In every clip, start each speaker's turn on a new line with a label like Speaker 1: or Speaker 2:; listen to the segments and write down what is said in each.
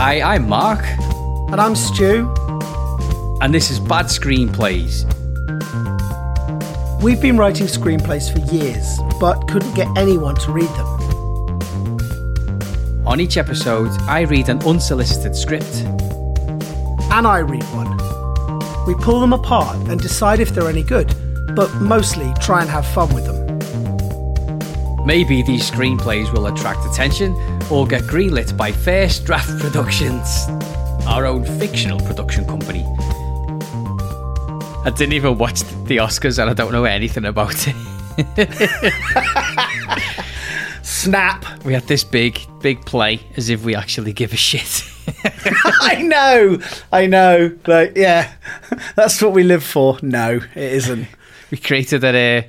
Speaker 1: Hi, I'm Mark,
Speaker 2: And I'm Stu.
Speaker 1: and this is Bad Screenplays.
Speaker 2: We've been writing screenplays for years, but couldn't get anyone to read them.
Speaker 1: On each episode, I read an unsolicited script.
Speaker 2: And I read one. We pull them apart and decide if they're any good, but mostly try and have fun with them.
Speaker 1: Maybe these screenplays will attract attention or get greenlit by First Draft Productions, our own fictional production company. I didn't even watch the Oscars and I don't know anything about it.
Speaker 2: Snap!
Speaker 1: We had this big, big play as if we actually give a shit.
Speaker 2: I know! I know. Like, yeah, that's what we live for. No, it isn't.
Speaker 1: we created a. Uh,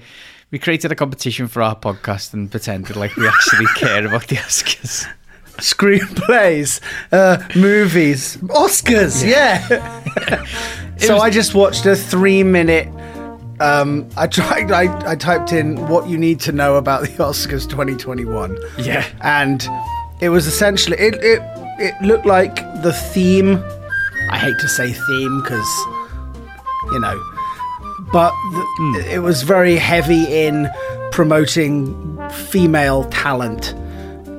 Speaker 1: we created a competition for our podcast and pretended like we actually care about the Oscars.
Speaker 2: Screenplays, uh, movies, Oscars, yeah. so
Speaker 1: was-
Speaker 2: I just watched a three minute. Um, I tried. I, I typed in what you need to know about the Oscars 2021.
Speaker 1: Yeah.
Speaker 2: and it was essentially it. It, it looked like the theme. I hate to say theme because you know, but the, it was very heavy in promoting female talent.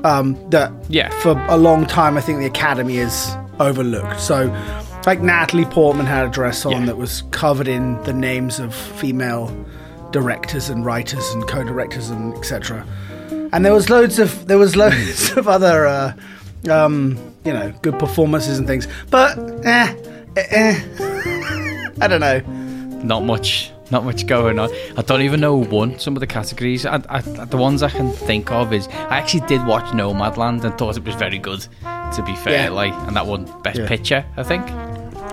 Speaker 2: Um, that
Speaker 1: Yeah.
Speaker 2: for a long time I think the Academy is overlooked. So, like Natalie Portman had a dress on
Speaker 1: Yeah.
Speaker 2: that was covered in the names of female directors and writers and co-directors and etc. And there was loads of there was loads of other uh, um, you know good performances and things, but eh, eh, eh. I don't know.
Speaker 1: Not much, not much going on. I don't even know who won some of the categories. I, I, the ones I can think of is I actually did watch Nomadland and thought it was very good. To be fair,
Speaker 2: Yeah.
Speaker 1: like, and that won Best
Speaker 2: Yeah.
Speaker 1: Picture, I think.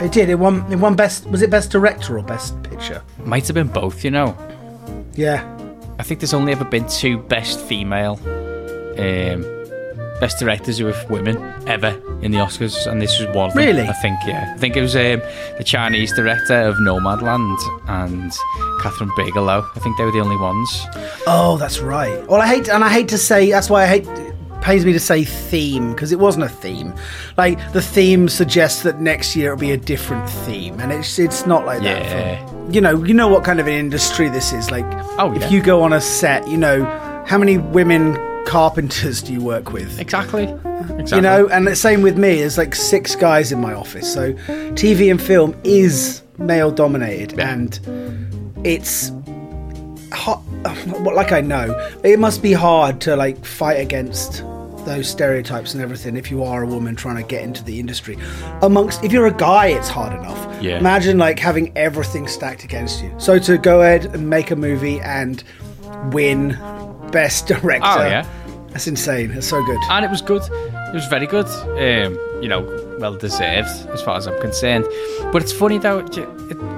Speaker 2: It did. It won. It won best. Was it best director or best picture?
Speaker 1: Might have been both, you know.
Speaker 2: Yeah.
Speaker 1: I think there's only ever been two Best Female, um, Best Directors with women ever in the Oscars, and this was one. them,
Speaker 2: Really?
Speaker 1: I think, yeah. I think it was um, the Chinese director of Nomadland and Kathryn Bigelow. I think they were the only ones.
Speaker 2: Oh, that's right. Well, I hate, and I hate to say. That's why I hate. It pains me to say theme because it wasn't a theme. Like the theme suggests that next year it'll be a different theme, and it's it's not like that.
Speaker 1: Yeah.
Speaker 2: For, you know, you know what kind of an industry this is. Like,
Speaker 1: Oh,
Speaker 2: if you go on a set, you know, how many women carpenters do you work with?
Speaker 1: Exactly. Exactly.
Speaker 2: You know, and the same with me. There's like six guys in my office, so TV and film is male dominated,
Speaker 1: Yeah.
Speaker 2: and it's hot. Like I know, it must be hard to like fight against those stereotypes and everything if you are a woman trying to get into the industry. Amongst, if you're a guy, it's hard enough.
Speaker 1: Yeah.
Speaker 2: Imagine like having everything stacked against you. So to go ahead and make a movie and win best director.
Speaker 1: Oh, yeah.
Speaker 2: That's insane. That's so good.
Speaker 1: and it was good. It was very good. Um, you know, well deserved as far as I'm concerned. But it's funny though. It,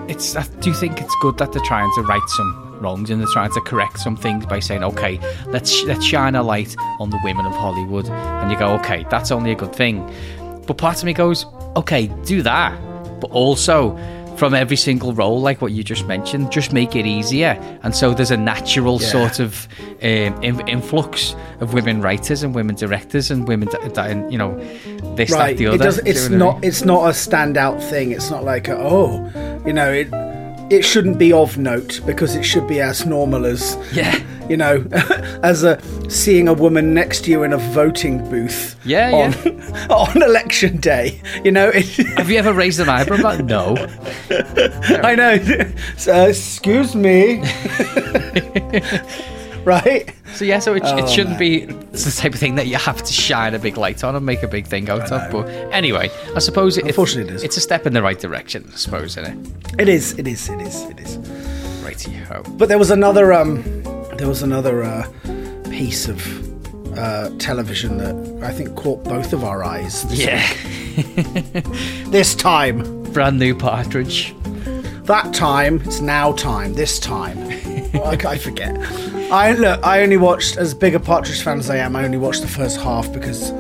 Speaker 1: it's I do think it's good that they're trying to right some wrongs and they're trying to correct some things by saying, okay, let's let's shine a light on the women of Hollywood. And you go, okay, that's only a good thing. But part of me goes, okay, do that, but also from every single role, like what you just mentioned, just make it easier. And so there's a natural yeah. sort of um, influx of women writers and women directors and women, you know, this, right. that, the other. It does,
Speaker 2: it's not. I mean? It's not a standout thing. It's not like a, oh, you know, it it shouldn't be of note because it should be as normal as
Speaker 1: yeah.
Speaker 2: you know as a seeing a woman next to you in a voting booth
Speaker 1: yeah
Speaker 2: on,
Speaker 1: yeah.
Speaker 2: on election day you know?
Speaker 1: Have you ever raised an eyebrow? Like no.
Speaker 2: I know. So, excuse me right?
Speaker 1: So yeah, so it, oh, it shouldn't man. be it's the type of thing that you have to shine a big light on and make a big thing out of. But anyway, I suppose it,
Speaker 2: unfortunately it is.
Speaker 1: It's a step in the right direction, I suppose, isn't
Speaker 2: it? It is. It is. It is. It is.
Speaker 1: Righty-ho.
Speaker 2: But there was another um, there was another uh, piece of uh, television that I think caught both of our eyes.
Speaker 1: Yeah.
Speaker 2: this time,
Speaker 1: brand new partridge.
Speaker 2: That time, it's now time. This time, I, I forget. I look. I only watched as big a Partridge fan as I am. I only watched the first half because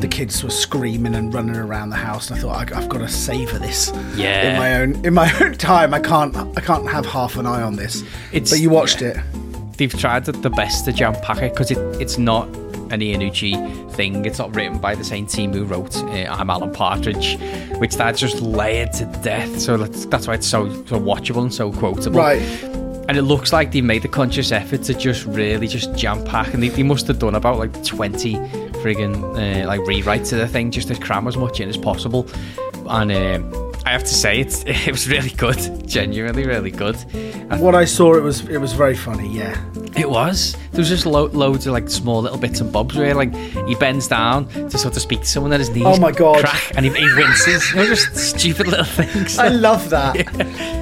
Speaker 2: the kids were screaming and running around the house, and I thought I, have got to savor this.
Speaker 1: Yeah.
Speaker 2: In my own in my own time, I can't I can't have half an eye on this. It's, but you watched yeah.
Speaker 1: it. They've tried the best to jam pack it because it, it's not an Iannucci thing. It's not written by the same team who wrote uh, I'm Alan Partridge, which that's just layered to death. So that's, that's why it's so, so watchable and so quotable.
Speaker 2: Right
Speaker 1: and it looks like they made the conscious effort to just really just jam pack and they, they must have done about like 20 friggin' uh, like rewrites of the thing just to cram as much in as possible. And um, I have to say it's it was really good. Genuinely really good.
Speaker 2: And what I saw it was it was very funny yeah.
Speaker 1: It was. There was just lo- loads of like small little bits and bobs where like he bends down to sort of speak to someone and his knees
Speaker 2: oh my god.
Speaker 1: crack and he, he winces. You know, just stupid little things.
Speaker 2: I love that. Yeah.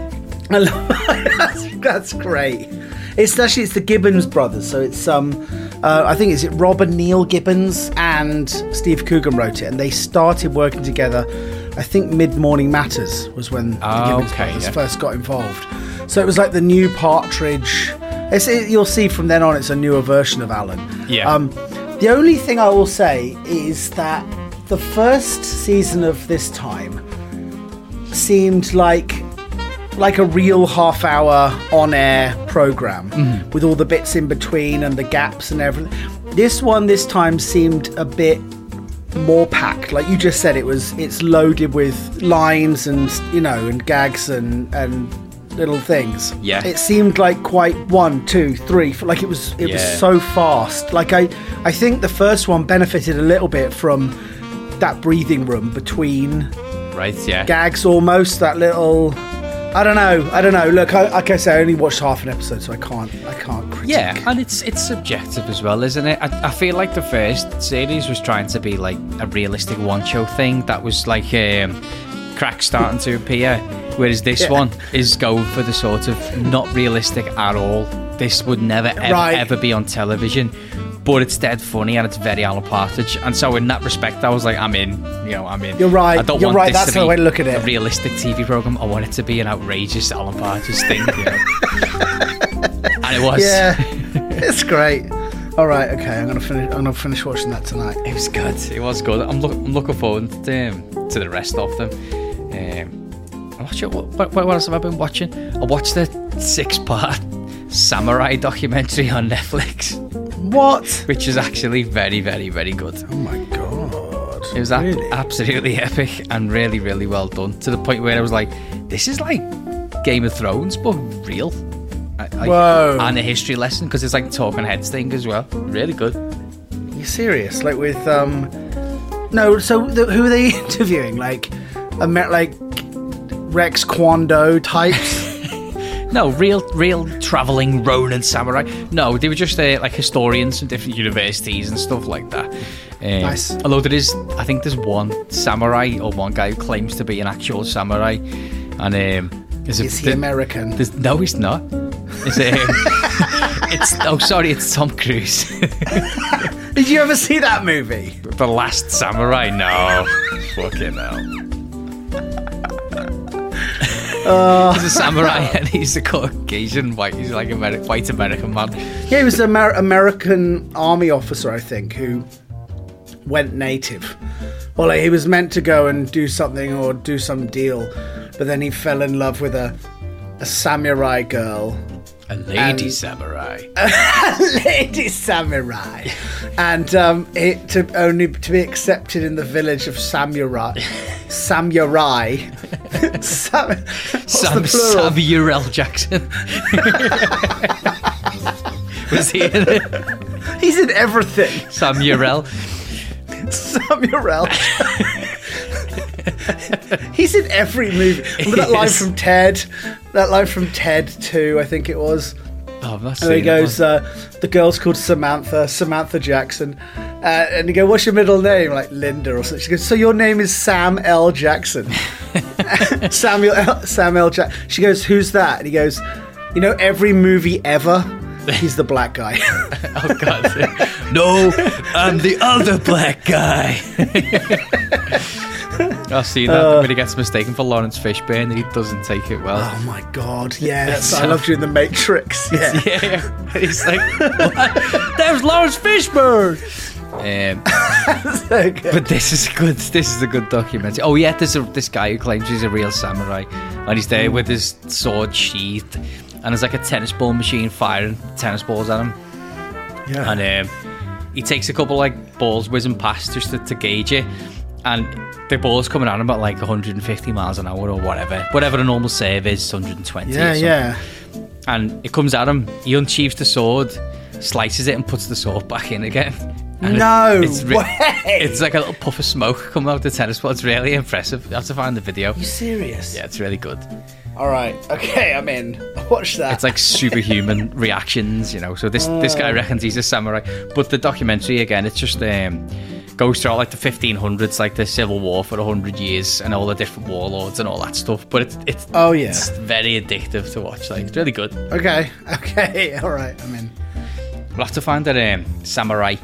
Speaker 2: I love that's, that's great. It's actually it's the Gibbons brothers, so it's um, uh, I think is it Robert Neil Gibbons and Steve Coogan wrote it, and they started working together. I think Mid Morning Matters was when the oh, Gibbons okay, brothers yeah. first got involved. So it was like the new Partridge. It, you'll see from then on, it's a newer version of Alan.
Speaker 1: Yeah. Um,
Speaker 2: the only thing I will say is that the first season of this time seemed like like a real half hour on air program mm. with all the bits in between and the gaps and everything. This one this time seemed a bit more packed. Like you just said, it was it's loaded with lines and you know and gags and and little things.
Speaker 1: Yeah.
Speaker 2: It seemed like quite one, two, three. Like it was it yeah. was so fast. Like I I think the first one benefited a little bit from that breathing room between
Speaker 1: right yeah
Speaker 2: gags almost that little I don't know. I don't know. Look, I, like I say, I only watched half an episode, so I can't. I can't critique.
Speaker 1: Yeah, and it's it's subjective as well, isn't it? I, I feel like the first series was trying to be like a realistic one-show thing that was like um, cracks starting to appear, whereas this yeah. one is going for the sort of not realistic at all. This would never ever, right. ever be on television but it's dead funny and it's very Alan Partridge. And so in that respect, I was like, I'm in. You know, I'm in.
Speaker 2: You're right. I don't You're want right. This That's to the way to look at it.
Speaker 1: A realistic TV program. I want it to be an outrageous Alan Partridge thing. You know? and it was.
Speaker 2: Yeah, it's great. All right, okay. I'm gonna finish. I'm gonna finish watching that tonight.
Speaker 1: It was good. It was good. I'm, look, I'm looking forward to, um, to the rest of them. Um, watch it. What, what, what else have I been watching? I watched the six-part samurai documentary on Netflix.
Speaker 2: What?
Speaker 1: Which is actually very, very, very good.
Speaker 2: Oh my god.
Speaker 1: It was really? absolutely epic and really, really well done. To the point where I was like, this is like Game of Thrones, but real.
Speaker 2: I, Whoa.
Speaker 1: and a history lesson because it's like talking heads thing as well. Really good.
Speaker 2: You serious? Like with um, no. So the, who are they interviewing? Like, Amer- like Rex Kwon Do types.
Speaker 1: No, real, real traveling Ronin samurai. No, they were just uh, like historians from different universities and stuff like that.
Speaker 2: Um, nice.
Speaker 1: Although there is, I think there's one samurai or one guy who claims to be an actual samurai, and um,
Speaker 2: is, is he American?
Speaker 1: No, he's not. Is it? it's oh, sorry, it's Tom Cruise.
Speaker 2: Did you ever see that movie?
Speaker 1: the Last Samurai. No, fucking hell. Oh. he's a samurai and he's a Caucasian white. He's like a Ameri- white American man.
Speaker 2: Yeah, he was an Amer- American army officer, I think, who went native. Well, like, he was meant to go and do something or do some deal, but then he fell in love with a a samurai girl,
Speaker 1: A lady samurai.
Speaker 2: A lady samurai, and um, it, to only to be accepted in the village of samurai, samurai. Sam, what's
Speaker 1: Sam,
Speaker 2: the plural?
Speaker 1: Samuel L. Jackson. Was he in it?
Speaker 2: He's in everything.
Speaker 1: Samuel.
Speaker 2: Samuel. He's in every movie. Remember that line from Ted? That line from Ted 2, I think it was.
Speaker 1: Oh, I've
Speaker 2: And he goes, uh, the girl's called Samantha, Samantha Jackson. Uh, and you go, what's your middle name? Like Linda or something. She goes, so your name is Sam L. Jackson. Samuel L. Sam L. Jackson. She goes, who's that? And he goes, you know, every movie ever, he's the black guy.
Speaker 1: Oh God! no, I'm the other black guy. I've seen that when he gets mistaken for Laurence Fishburne and he doesn't take it well.
Speaker 2: oh my God. yes, I
Speaker 1: loved
Speaker 2: love doing the Matrix. Yeah.
Speaker 1: yeah, he's like, "What? "There's Laurence Fishburne." Um,
Speaker 2: So
Speaker 1: but this is good. This is a good documentary. Oh yeah, there's a, this guy who claims he's a real samurai, and he's there with his sword sheathed, and there's like a tennis ball machine firing tennis balls at him.
Speaker 2: Yeah.
Speaker 1: and um, he takes a couple like balls whizzing past just to, to gauge it, and the ball's coming at him at like 150 miles an hour or whatever, whatever the normal save is, 120.
Speaker 2: yeah, yeah.
Speaker 1: And it comes at him. He unsheaves the sword, slices it, and puts the sword back in again. And it-
Speaker 2: No
Speaker 1: it's re-
Speaker 2: way.
Speaker 1: It's like a little puff of smoke coming out of the tennis ball. It's really impressive. You have to find the video.
Speaker 2: You serious?
Speaker 1: Yeah, it's really good.
Speaker 2: All right. Okay, I'm in. Watch that.
Speaker 1: It's like superhuman reactions, you know. So this this guy reckons he's a samurai, but the documentary again, it's just um, goes through all, like the 1500s, like the Civil War for hundred years, and all the different warlords and all that stuff. But it's it's
Speaker 2: Oh, yeah.
Speaker 1: it's very addictive to watch. Like it's really good.
Speaker 2: okay. Okay. All right. I'm in.
Speaker 1: We'll have to find that um, samurai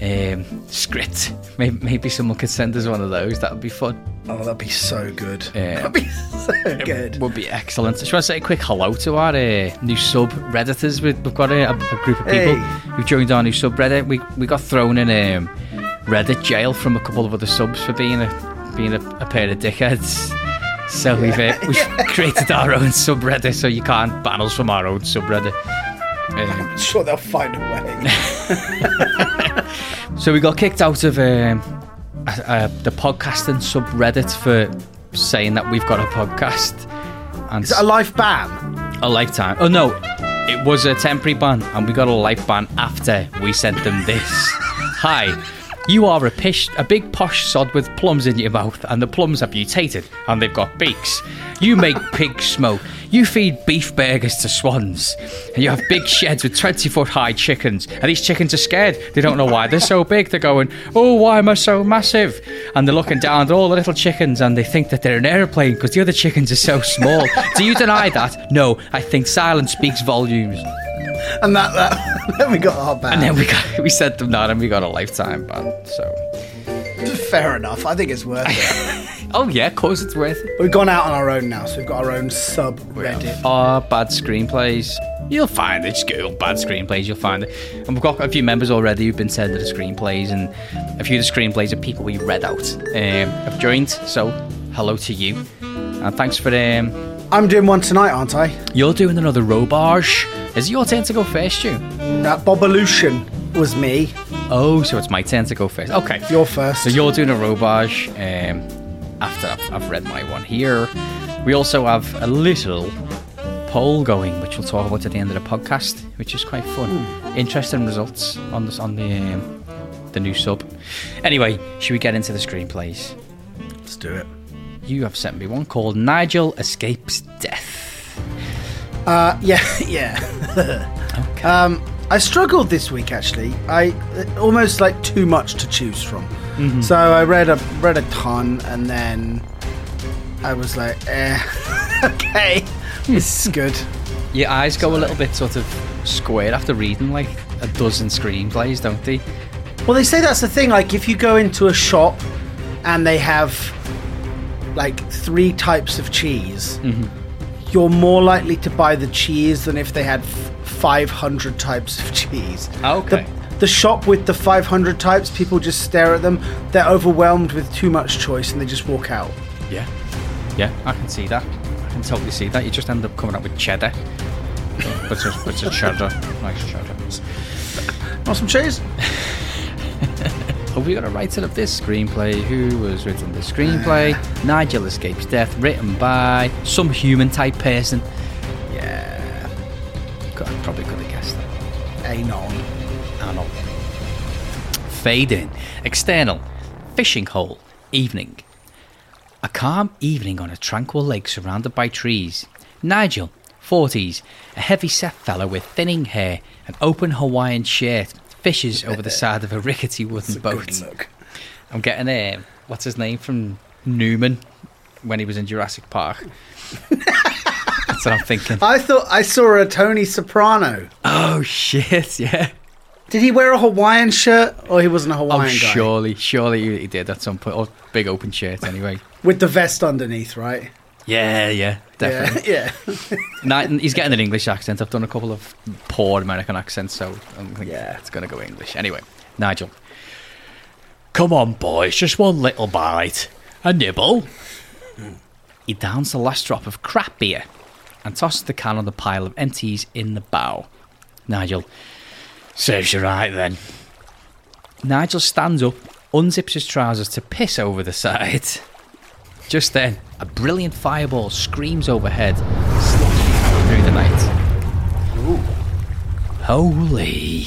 Speaker 1: um, script. Maybe, maybe someone could send us one of those. That would be fun.
Speaker 2: Oh, that'd be so good.
Speaker 1: Yeah.
Speaker 2: That'd be so good.
Speaker 1: Would be excellent. I just want to say a quick hello to our uh, new sub redditors. We- We've got a, a, group of people
Speaker 2: Hey.
Speaker 1: who've joined our new subreddit. We we got thrown in um, Reddit jail from a couple of other subs for being a being a, a pair of dickheads. So we've uh, we've created our own subreddit, so you can't ban us from our own subreddit. Um,
Speaker 2: I'm sure they'll find a way.
Speaker 1: So we got kicked out of um, uh, uh, the podcasting subreddit for saying that we've got a podcast and
Speaker 2: Is it a life ban?
Speaker 1: a lifetime. Oh no, it was a temporary ban, and we got a life ban after we sent them this. Hi. You are a, pish, a big posh sod with plums in your mouth, and the plums are mutated, and they've got beaks. You make pig smoke. You feed beef burgers to swans. And you have big sheds with 20 foot high chickens. And these chickens are scared. They don't know why they're so big. They're going, Oh, why am I so massive? And they're looking down at all the little chickens and they think that they're an aeroplane because the other chickens are so small. Do you deny that? No, I think silence speaks volumes.
Speaker 2: And that, that then we got our ban.
Speaker 1: And then we got we sent them that and we got a lifetime ban. So
Speaker 2: Fair enough. I think it's worth it.
Speaker 1: Oh yeah, of course it's worth it.
Speaker 2: We've gone out on our own now, so we've got our own sub Reddit.
Speaker 1: Our bad screenplays. You'll find it. Just Google bad screenplays. You'll find it. And we've got a few members already who've been sending the screenplays, and a few of the screenplays of people we read out um, have joined. So hello to you, and thanks for um,
Speaker 2: I'm doing one tonight, aren't I?
Speaker 1: you're doing another Robage. Is it your turn to go first, you?
Speaker 2: That Bovolution was me.
Speaker 1: Oh, so it's my turn to go first. Okay,
Speaker 2: You're first.
Speaker 1: So you're doing a Robage um, after I've, I've read my one here. We also have a little poll going, which we'll talk about at the end of the podcast, which is quite fun. Interesting results on this on the um, the new sub. Anyway, should we get into the screenplays?
Speaker 2: Let's do it.
Speaker 1: You have sent me one called Nigel Escapes Death.
Speaker 2: Uh, yeah, yeah.
Speaker 1: Okay.
Speaker 2: Um, I struggled this week actually. I uh, almost like too much to choose from. So I read a read a ton, and then I was like, eh, okay, this is good.
Speaker 1: Your eyes go a little bit sort of square after reading like a dozen screenplays, don't they?
Speaker 2: Well, they say that's the thing. Like, if you go into a shop and they have like three types of cheese, mm-hmm. you're more likely to buy the cheese than if they had f- 500 types of cheese.
Speaker 1: Ah, okay.
Speaker 2: The, the shop with the 500 types, people just stare at them. They're overwhelmed with too much choice and they just walk out.
Speaker 1: Yeah. Yeah, I can see that. I can totally see that. You just end up coming up with cheddar. but it's a, but it's a cheddar. Nice cheddar.
Speaker 2: Want some cheese?
Speaker 1: Have we got a writer of this screenplay? Who was written the screenplay? Nigel escapes death, written by some human type person. Yeah. God, I probably could have guessed that.
Speaker 2: Anon.
Speaker 1: Know. Fade in. External. Fishing hole. Evening. A calm evening on a tranquil lake surrounded by trees. Nigel, 40s, a heavy set fellow with thinning hair, an open Hawaiian shirt, fishes over the side of a rickety wooden boat. I'm getting a what's his name from Newman when he was in Jurassic Park. That's what I'm thinking.
Speaker 2: I thought I saw a Tony Soprano.
Speaker 1: Oh shit! Yeah.
Speaker 2: Did he wear a Hawaiian shirt or he wasn't a
Speaker 1: Oh,
Speaker 2: Hawaiian guy?
Speaker 1: surely, surely he- he did at some point. Or big open shirt, anyway.
Speaker 2: With the vest underneath, right?
Speaker 1: Yeah, yeah, definitely.
Speaker 2: Yeah. yeah.
Speaker 1: Ni- he's getting an English accent. I've done a couple of poor American accents, so I'm
Speaker 2: Yeah.
Speaker 1: it's going to go English. Anyway, Nigel. Come on, boys, just one little bite. A nibble. He downs the last drop of crap beer and tosses the can on the pile of empties in the bow. Nigel. Serves you right then. Nigel stands up, unzips his trousers to piss over the side. Just then, a brilliant fireball screams overhead, slashing through the night. Holy.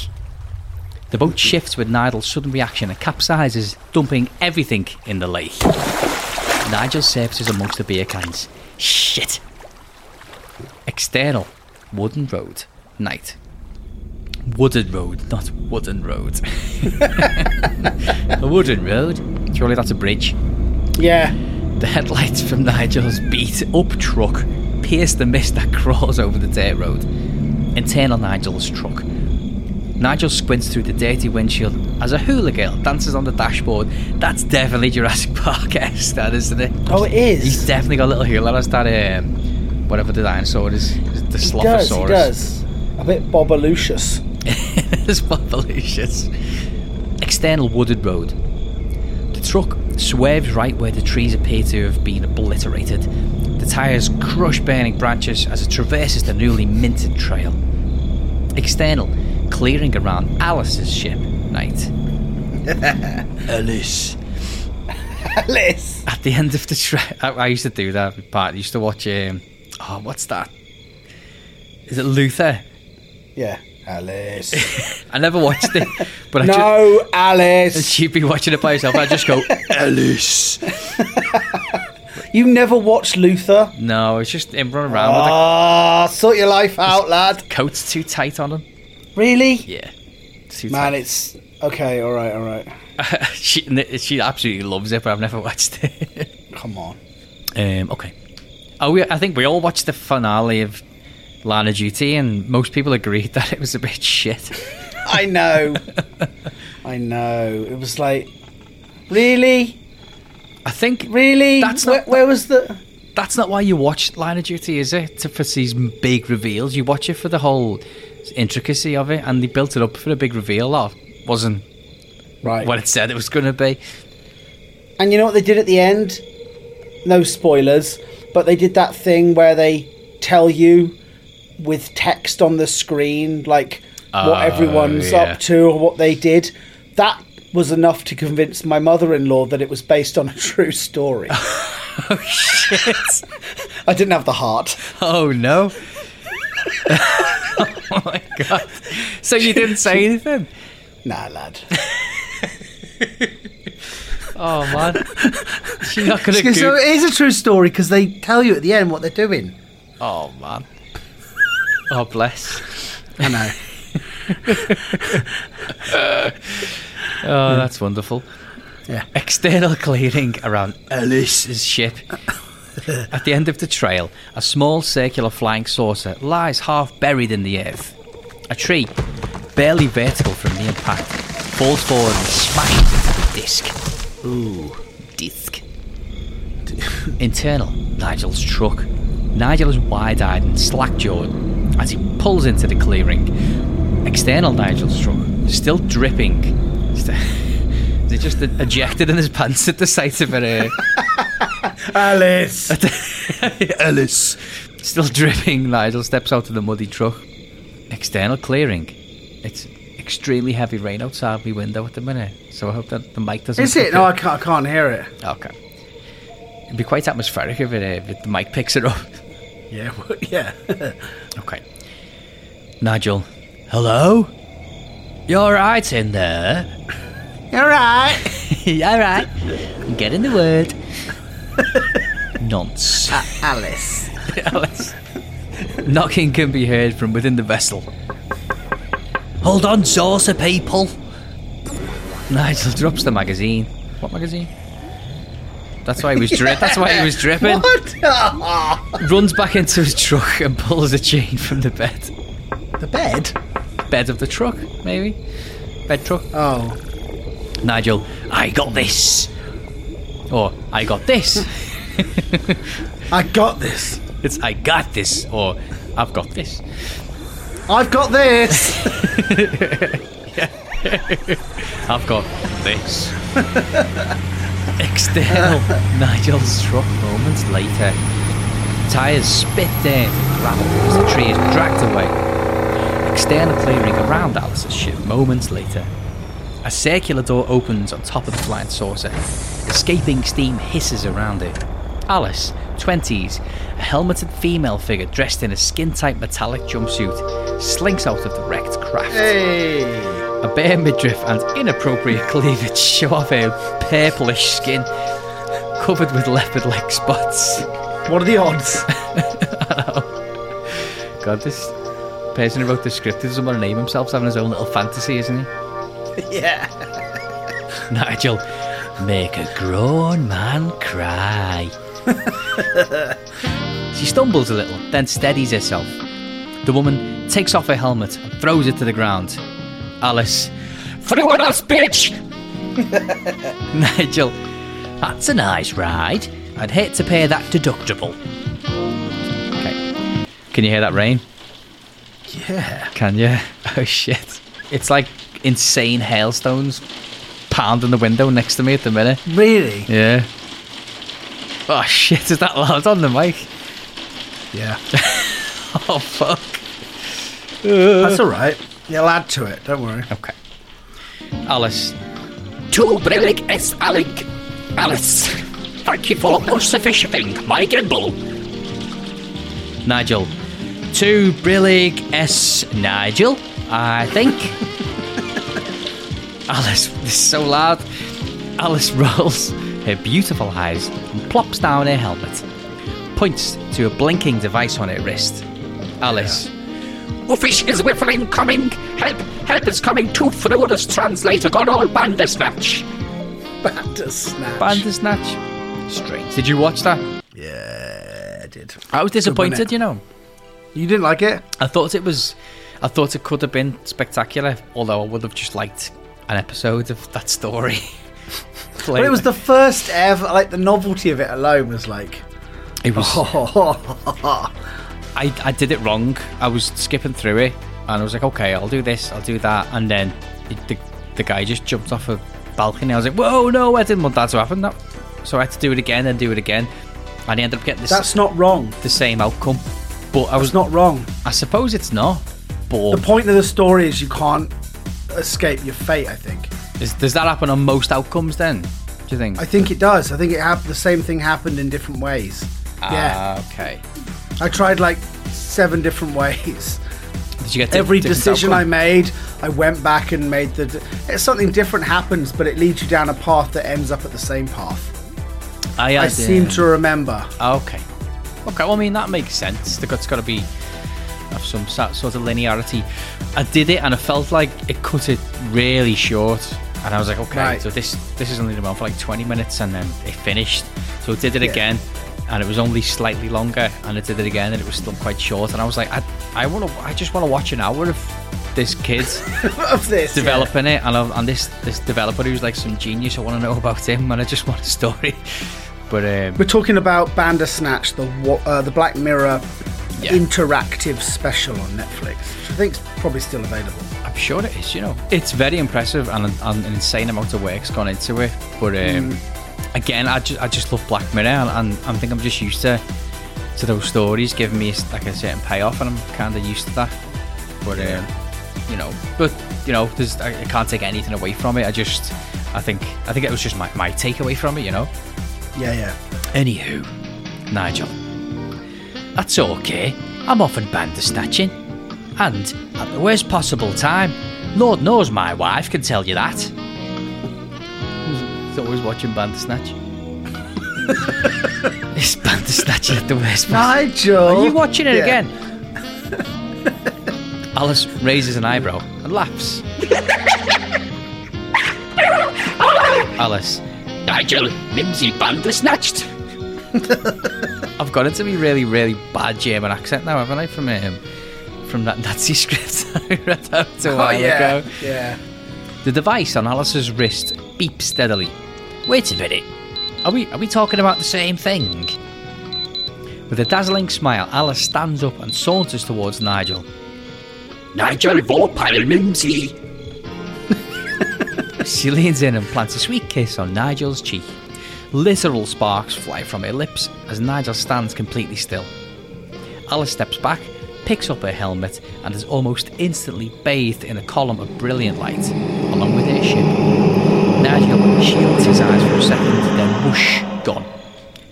Speaker 1: The boat shifts with Nigel's sudden reaction and capsizes, dumping everything in the lake. Nigel surfaces amongst the beer cans. Shit. External. Wooden road. Night. Wooded road, not wooden road. a wooden road? Surely that's a bridge.
Speaker 2: Yeah.
Speaker 1: The headlights from Nigel's beat up truck pierce the mist that crawls over the dirt road. Internal Nigel's truck. Nigel squints through the dirty windshield as a hula girl dances on the dashboard. That's definitely Jurassic Park esque, that isn't it?
Speaker 2: Oh, it is.
Speaker 1: He's definitely got a little hula. That's that, um, whatever the dinosaur is, the
Speaker 2: He does, he does. A bit Bobalucious.
Speaker 1: It's Bobalicious. External wooded road. The truck swerves right where the trees appear to have been obliterated. The tyres crush burning branches as it traverses the newly minted trail. External, clearing around Alice's ship. Night. Alice.
Speaker 2: Alice.
Speaker 1: At the end of the trail, I, I used to do that part. I used to watch. Um, oh, what's that? Is it Luther?
Speaker 2: Yeah. Alice.
Speaker 1: I never watched it, but I
Speaker 2: no, Alice.
Speaker 1: she'd be watching it by herself. I just go, Alice.
Speaker 2: You never watched Luther?
Speaker 1: No, it's just him running around with
Speaker 2: Ah, sort your life out, lad.
Speaker 1: coat's too tight on him.
Speaker 2: Really?
Speaker 1: Yeah, too
Speaker 2: Man,
Speaker 1: tight.
Speaker 2: it's okay. All right, all right.
Speaker 1: she she absolutely loves it, but I've never watched it.
Speaker 2: Come on.
Speaker 1: um, okay. Oh, we, I think we all watched the finale of Line of Duty, and most people agreed that it was a bit shit.
Speaker 2: I know. I know. It was like, really,
Speaker 1: I think
Speaker 2: really.
Speaker 1: That's
Speaker 2: where,
Speaker 1: not-
Speaker 2: where was the?
Speaker 1: that's not why you watch Line of Duty, is it? To, for these big reveals, you watch it for the whole intricacy of it, and they built it up for a big reveal. That wasn't
Speaker 2: Right.
Speaker 1: what it said it was going to be.
Speaker 2: And you know what they did at the end? No spoilers, but they did that thing where they tell you with text on the screen, like what
Speaker 1: Oh,
Speaker 2: everyone's
Speaker 1: yeah.
Speaker 2: up to or what they did. That was enough to convince my mother-in-law that it was based on a true story.
Speaker 1: Oh shit!
Speaker 2: I didn't have the heart.
Speaker 1: Oh no! oh my god! So you didn't say anything?
Speaker 2: Nah, lad.
Speaker 1: Oh man! She's not gonna.
Speaker 2: so it is a true story because they tell you at the end what they're doing.
Speaker 1: oh man! Oh bless!
Speaker 2: I know.
Speaker 1: Oh, that's wonderful.
Speaker 2: Yeah.
Speaker 1: External clearing around Alice's ship. At the end of the trail, a small circular flying saucer lies half buried in the earth. A tree, barely vertical from the impact, falls forward and smashes into the disc. Ooh, disc. Internal, Nigel's truck. Nigel is wide eyed and slack jawed as he pulls into the clearing. External, Nigel's truck, still dripping. Is it just ejected in his pants at the sight of it?
Speaker 2: Uh... Alice!
Speaker 1: Alice! Still dripping, Nigel steps out of the muddy truck. External clearing. It's extremely heavy rain outside my window at the minute, so I hope that the mic doesn't.
Speaker 2: Is it? No, I can't, I can't hear it.
Speaker 1: Okay. It'd be quite atmospheric if, it, uh, if the mic picks it up.
Speaker 2: Yeah, well, yeah.
Speaker 1: okay. Nigel, hello? You're alright in there?
Speaker 2: You alright?
Speaker 1: you alright? Get in the word. Nonce.
Speaker 2: Uh, Alice.
Speaker 1: Alice. Knocking can be heard from within the vessel. Hold on, saucer people. Nigel drops the magazine. What magazine? That's why he was dripping. That's why he was dripping.
Speaker 2: What?
Speaker 1: Runs back into his truck and pulls a chain from the bed.
Speaker 2: The bed?
Speaker 1: Bed of the truck, maybe. Bed truck.
Speaker 2: Oh.
Speaker 1: Nigel, I got this. Or I got this.
Speaker 2: I got this.
Speaker 1: It's I got this. Or I've got this.
Speaker 2: I've got this.
Speaker 1: I've got this. External Nigel's truck moments later. Tyres spit down gravel as the tree is dragged away. External clearing around Alice's ship moments later. A circular door opens on top of the flying saucer. Escaping steam hisses around it. Alice, 20s, a helmeted female figure dressed in a skin tight metallic jumpsuit, slinks out of the wrecked craft.
Speaker 2: Hey!
Speaker 1: A bare midriff and inappropriate cleavage show off her purplish skin, covered with leopard like spots.
Speaker 2: What are the odds?
Speaker 1: God, this person who wrote the script doesn't want to name himself, having his own little fantasy, isn't he?
Speaker 2: yeah.
Speaker 1: Nigel, make a grown man cry. she stumbles a little, then steadies herself. The woman takes off her helmet and throws it to the ground. Alice, throw it us, bitch! Nigel, that's a nice ride. I'd hate to pay that deductible. Okay. Can you hear that rain?
Speaker 2: Yeah.
Speaker 1: Can you? Oh shit. It's like insane hailstones pounding the window next to me at the minute.
Speaker 2: Really?
Speaker 1: Yeah. Oh shit, is that loud on the mic?
Speaker 2: Yeah.
Speaker 1: oh fuck.
Speaker 2: That's alright. You'll add to it, don't worry.
Speaker 1: Okay. Alice.
Speaker 3: To Brillig S. Alec. Alice. Thank you for persevering, my Gimble.
Speaker 1: Nigel. To Brillig S. Nigel, I think. Alice, this is so loud. Alice rolls her beautiful eyes and plops down her helmet. Points to a blinking device on her wrist. Alice.
Speaker 3: Fish is whiffling coming. Help, help is coming to Frodo's translator. Got all Bandersnatch.
Speaker 2: Bandersnatch.
Speaker 1: Bandersnatch. Strange. Did you watch that?
Speaker 2: Yeah, I did.
Speaker 1: I was disappointed, you know.
Speaker 2: You didn't like it?
Speaker 1: I thought it was. I thought it could have been spectacular, although I would have just liked an episode of that story.
Speaker 2: But it was the first ever, like the novelty of it alone was like.
Speaker 1: It was. I, I did it wrong. I was skipping through it, and I was like, okay, I'll do this, I'll do that, and then it, the the guy just jumped off a balcony. I was like, whoa, no, I didn't want that to happen. That, so I had to do it again and do it again, and I ended up getting this,
Speaker 2: That's not wrong.
Speaker 1: the same outcome. But I was
Speaker 2: It's not wrong.
Speaker 1: I suppose it's not. But
Speaker 2: The point of the story is you can't escape your fate. I think.
Speaker 1: is, does that happen on most outcomes? Then, do you think?
Speaker 2: I think it does. I think it hap- the same thing happened in different ways. yeah,
Speaker 1: Ah, okay.
Speaker 2: I tried like seven different ways.
Speaker 1: Did you get to
Speaker 2: Every
Speaker 1: different
Speaker 2: decision I
Speaker 1: outcome?
Speaker 2: made, I went back and made the. d- It's something different happens, but it leads you down a path that ends up at the same path.
Speaker 1: I,
Speaker 2: I seem
Speaker 1: um,
Speaker 2: to remember.
Speaker 1: Okay. Okay, well, I mean, that makes sense. The It's got to be have some sort of linearity. I did it and I felt like it cut it really short. And I was like, okay,
Speaker 2: Right.
Speaker 1: so this this is only on for like 20 minutes and then it finished. So I did it
Speaker 2: Yeah.
Speaker 1: again and it was only slightly longer and I did it again and it was still quite short. And I was like, I, I want to, I just want to watch an hour of this kid
Speaker 2: of this. yeah.
Speaker 1: developing it, and, I- and this this developer who's like some genius. I want to know about him, and I just want a story. But um,
Speaker 2: We're talking about Bandersnatch, the uh, the Black Mirror
Speaker 1: Yeah.
Speaker 2: interactive special on Netflix, which I think's probably still available.
Speaker 1: I'm sure it is. You know, it's very impressive, and, and an insane amount of work's gone into it. But um, again, I just I just love Black Mirror, and, and I think I'm just used to to those stories giving me like a certain payoff, and I'm kind of used to that. But um, you know, but you know, there's I, I can't take anything away from it. I just I think I think it was just my my takeaway from it. You know.
Speaker 2: Yeah, yeah.
Speaker 1: Anywho, Nigel, that's okay. I'm often bandersnatching, and at the worst possible time. Lord knows my wife can tell you that. He's always watching Bandersnatch. He's Bandersnatching at the worst possible
Speaker 2: Nigel,
Speaker 1: Are you watching it
Speaker 2: Yeah.
Speaker 1: again? Alice raises an eyebrow and laughs. Alice,
Speaker 3: Nigel, Mimsy Bandersnatched.
Speaker 1: I've got it to be really, really bad German accent now, haven't I? From um, from that Nazi script I read out a
Speaker 2: Oh
Speaker 1: while
Speaker 2: yeah,
Speaker 1: ago.
Speaker 2: yeah.
Speaker 1: The device on Alice's wrist beeps steadily. Wait a minute. Are we are we talking about the same thing? With a dazzling smile, Alice stands up and saunters towards Nigel.
Speaker 3: Nigel Vorpile Mimsy.
Speaker 1: She leans in and plants a sweet kiss on Nigel's cheek. Literal sparks fly from her lips as Nigel stands completely still. Alice steps back, picks up her helmet, and is almost instantly bathed in a column of brilliant light, along with her ship. Nigel shields his eyes for a second, then whoosh, gone.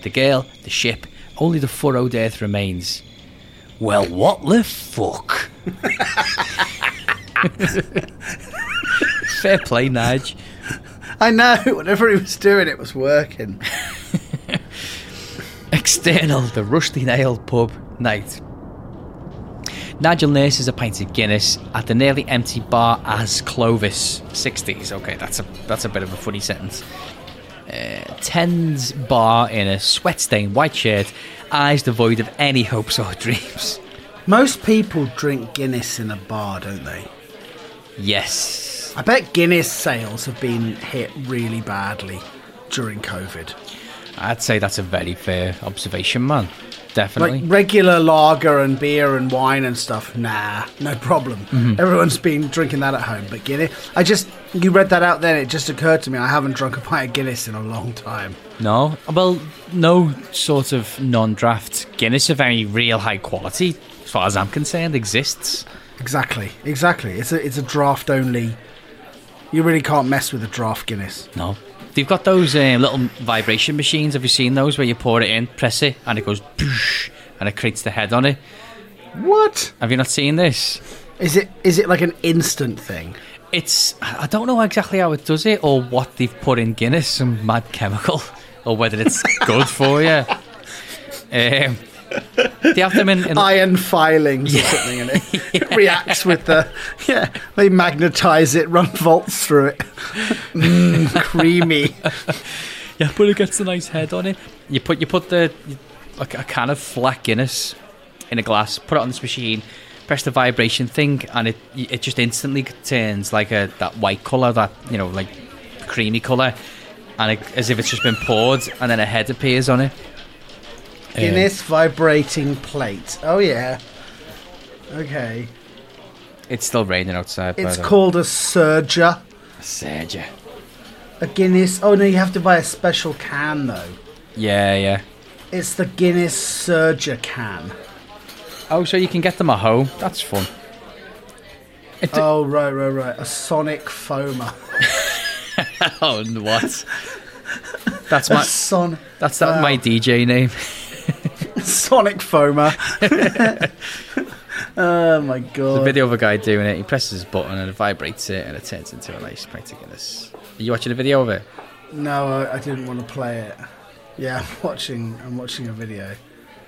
Speaker 1: The girl, the ship, only the furrowed earth remains. Well, what the fuck? Fair play, Nige.
Speaker 2: I know. Whatever he was doing, it was working.
Speaker 1: External, the rusty nailed pub night. Nigel nurses a pint of Guinness at the nearly empty bar as Clovis. 60s. Okay, that's a that's a bit of a funny sentence. Uh, Tens bar in a sweat stained white shirt, eyes devoid of any hopes or dreams.
Speaker 2: Most people drink Guinness in a bar, don't they?
Speaker 1: Yes.
Speaker 2: I bet Guinness sales have been hit really badly during COVID.
Speaker 1: I'd say that's a very fair observation, man. Definitely.
Speaker 2: Like regular lager and beer and wine and stuff, nah, no problem.
Speaker 1: Mm-hmm.
Speaker 2: Everyone's been drinking that at home. But Guinness, I just, you read that out then, it just occurred to me I haven't drunk a pint of Guinness in a long time.
Speaker 1: No, well, no sort of non-draft Guinness of any real high quality, as far as I'm concerned, exists.
Speaker 2: Exactly, exactly. It's a, it's a draft only. You really can't mess with a draft Guinness.
Speaker 1: No, they've got those um, little vibration machines. Have you seen those where you pour it in, press it, and it goes, "Poosh," and it creates the head on it?
Speaker 2: What
Speaker 1: Have you not seen this?
Speaker 2: is it? Is it like an instant thing?
Speaker 1: It's I don't know exactly how it does it or what they've put in Guinness, some mad chemical, or whether it's good for you. Um, they have them in,
Speaker 2: Iron filings or something in it. It reacts with the yeah. They magnetize it, run volts through it. Mmm, creamy.
Speaker 1: Yeah, but it gets a nice head on it. You put you put the like a can of flat Guinness in a glass, put it on this machine, press the vibration thing, and it it just instantly turns like a that white color, that you know like creamy color, and it, as if it's just been poured, and then a head appears on it.
Speaker 2: Guinness vibrating plate. Oh yeah. Okay.
Speaker 1: it's still raining outside.
Speaker 2: It's called a Surger.
Speaker 1: Sergio.
Speaker 2: A Guinness. Oh no, you have to buy a special can though.
Speaker 1: Yeah, yeah.
Speaker 2: It's the Guinness Surger can.
Speaker 1: Oh, so you can get them at home. That's fun. It
Speaker 2: Oh right, right, right. A Sonic Foamer.
Speaker 1: oh, what? That's my
Speaker 2: son.
Speaker 1: that's that
Speaker 2: Wow.
Speaker 1: my DJ name.
Speaker 2: Sonic Foamer. oh my god.
Speaker 1: There's a video of a guy doing it. He presses his button and it vibrates it and it turns into a nice pint of Guinness. Are you watching a video of it?
Speaker 2: No, I, I didn't want to play it. Yeah, I'm watching. I'm watching a video.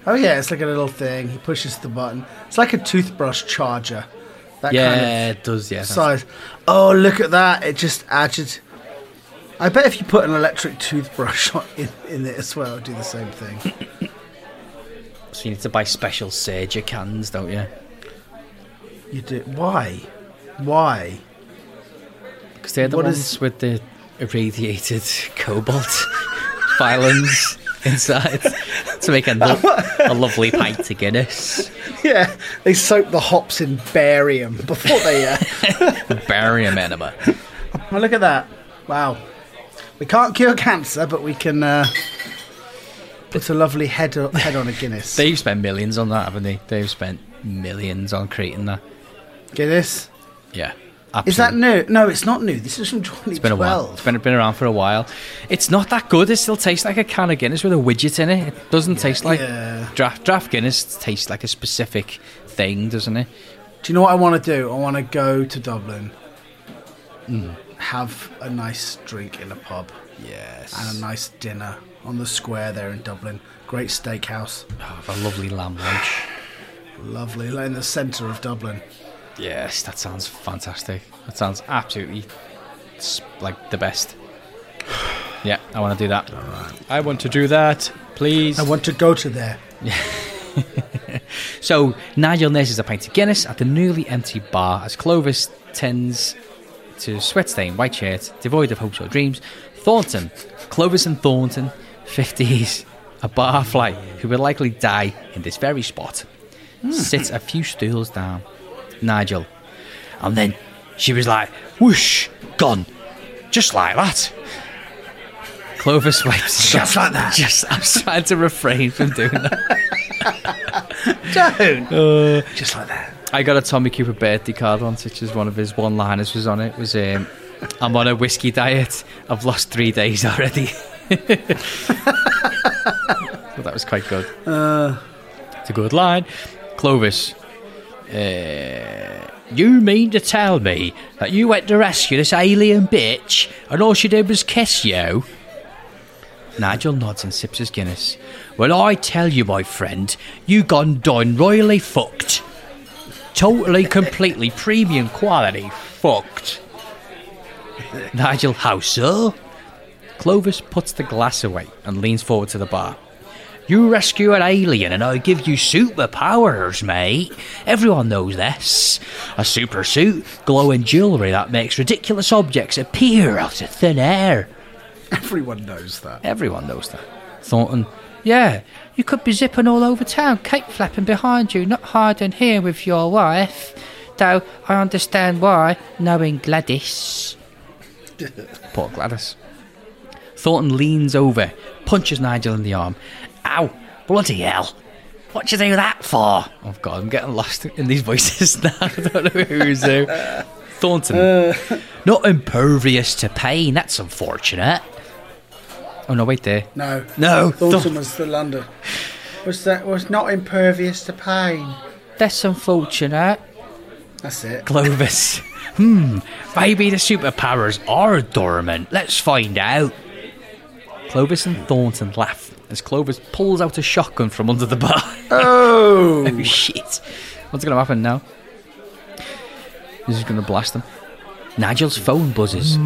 Speaker 2: Oh yeah, it's like a little thing. He pushes the button. It's like a toothbrush charger. That
Speaker 1: yeah,
Speaker 2: kind
Speaker 1: it does. Yeah.
Speaker 2: size. Oh, look at that! It just added. I bet if you put an electric toothbrush on, in, in it as well, it'll do the same thing.
Speaker 1: So you need to buy special Surger cans, don't you?
Speaker 2: You do why? Why?
Speaker 1: Because they're the
Speaker 2: What
Speaker 1: ones
Speaker 2: is-
Speaker 1: with the irradiated cobalt filings inside to make a, lo- a lovely pint of Guinness.
Speaker 2: Yeah, they soak the hops in barium before they. Uh...
Speaker 1: Barium enema.
Speaker 2: oh, look at that! Wow, we can't cure cancer, but we can uh, put a lovely head head on a Guinness.
Speaker 1: They've spent millions on that, haven't they? They've spent millions on creating that.
Speaker 2: Guinness.
Speaker 1: Yeah.
Speaker 2: Is that new? No, it's not new. This is from 2012.
Speaker 1: It's been a while. It's been been around for a while. It's not that good. It still tastes like a can of Guinness with a widget in it. It doesn't taste like
Speaker 2: Yeah.
Speaker 1: draft draft Guinness. Tastes like a specific thing, doesn't it?
Speaker 2: Do you know what I want to do? I want to go to Dublin, hmm. have a nice drink in a pub,
Speaker 1: Yes.
Speaker 2: and a nice dinner on the square there in Dublin. Great steakhouse, ah,
Speaker 1: Have a lovely lamb lunch.
Speaker 2: lovely, in the centre of Dublin.
Speaker 1: Yes, that sounds fantastic. That sounds absolutely like the best. Yeah, I want to do that. I want to do that, please.
Speaker 2: I want to go to there.
Speaker 1: So Nigel nurses a pint of Guinness at the newly empty bar as Clovis tends to sweat stain white shirt, devoid of hopes or dreams. Thornton, Clovis and Thornton, 50s, a barfly who will likely die in this very spot, sits a few stools down. Nigel. And then she was like, whoosh, gone. Just like that. Clovis wipes.
Speaker 2: Just like that.
Speaker 1: Just, I was trying to refrain from doing that.
Speaker 2: Don't. Just like that.
Speaker 1: I got a Tommy Cooper birthday card once, which is one of his one-liners was on it. Was um, I'm on a whiskey diet. I've lost three days already. So that was quite good. it's a good line. Clovis, uh, you mean to tell me that you went to rescue this alien bitch and all she did was kiss you? Nigel nods and sips his Guinness. Well, I tell you, my friend, you gone done royally fucked. Totally, completely premium quality fucked. Nigel, how so? Clovis puts the glass away and leans forward to the bar. You rescue an alien and I give you superpowers, mate. Everyone knows this. A super suit, glowing jewellery that makes ridiculous objects appear out of thin air.
Speaker 2: Everyone knows that.
Speaker 1: Everyone knows that. Thornton, yeah, you could be zipping all over town, cape flapping behind you, not hiding here with your wife. Though I understand why, knowing Gladys. Poor Gladys. Thornton leans over, punches Nigel in the arm. Ow, bloody hell. What'd you do that for? Oh god, I'm getting lost in these voices now. I don't know who's who. Thornton. Not impervious to pain, that's unfortunate. Oh no, wait there.
Speaker 2: No.
Speaker 1: No,
Speaker 2: Thornton
Speaker 1: Thor-
Speaker 2: was the London. Was that was not impervious to pain?
Speaker 1: that's unfortunate.
Speaker 2: That's it.
Speaker 1: Clovis. hmm, maybe the superpowers are dormant. Let's find out. Clovis and Thornton laugh as Clovis pulls out a shotgun from under the bar.
Speaker 2: Oh,
Speaker 1: oh shit. What's going to happen now? This is going to blast them. Nigel's phone buzzes.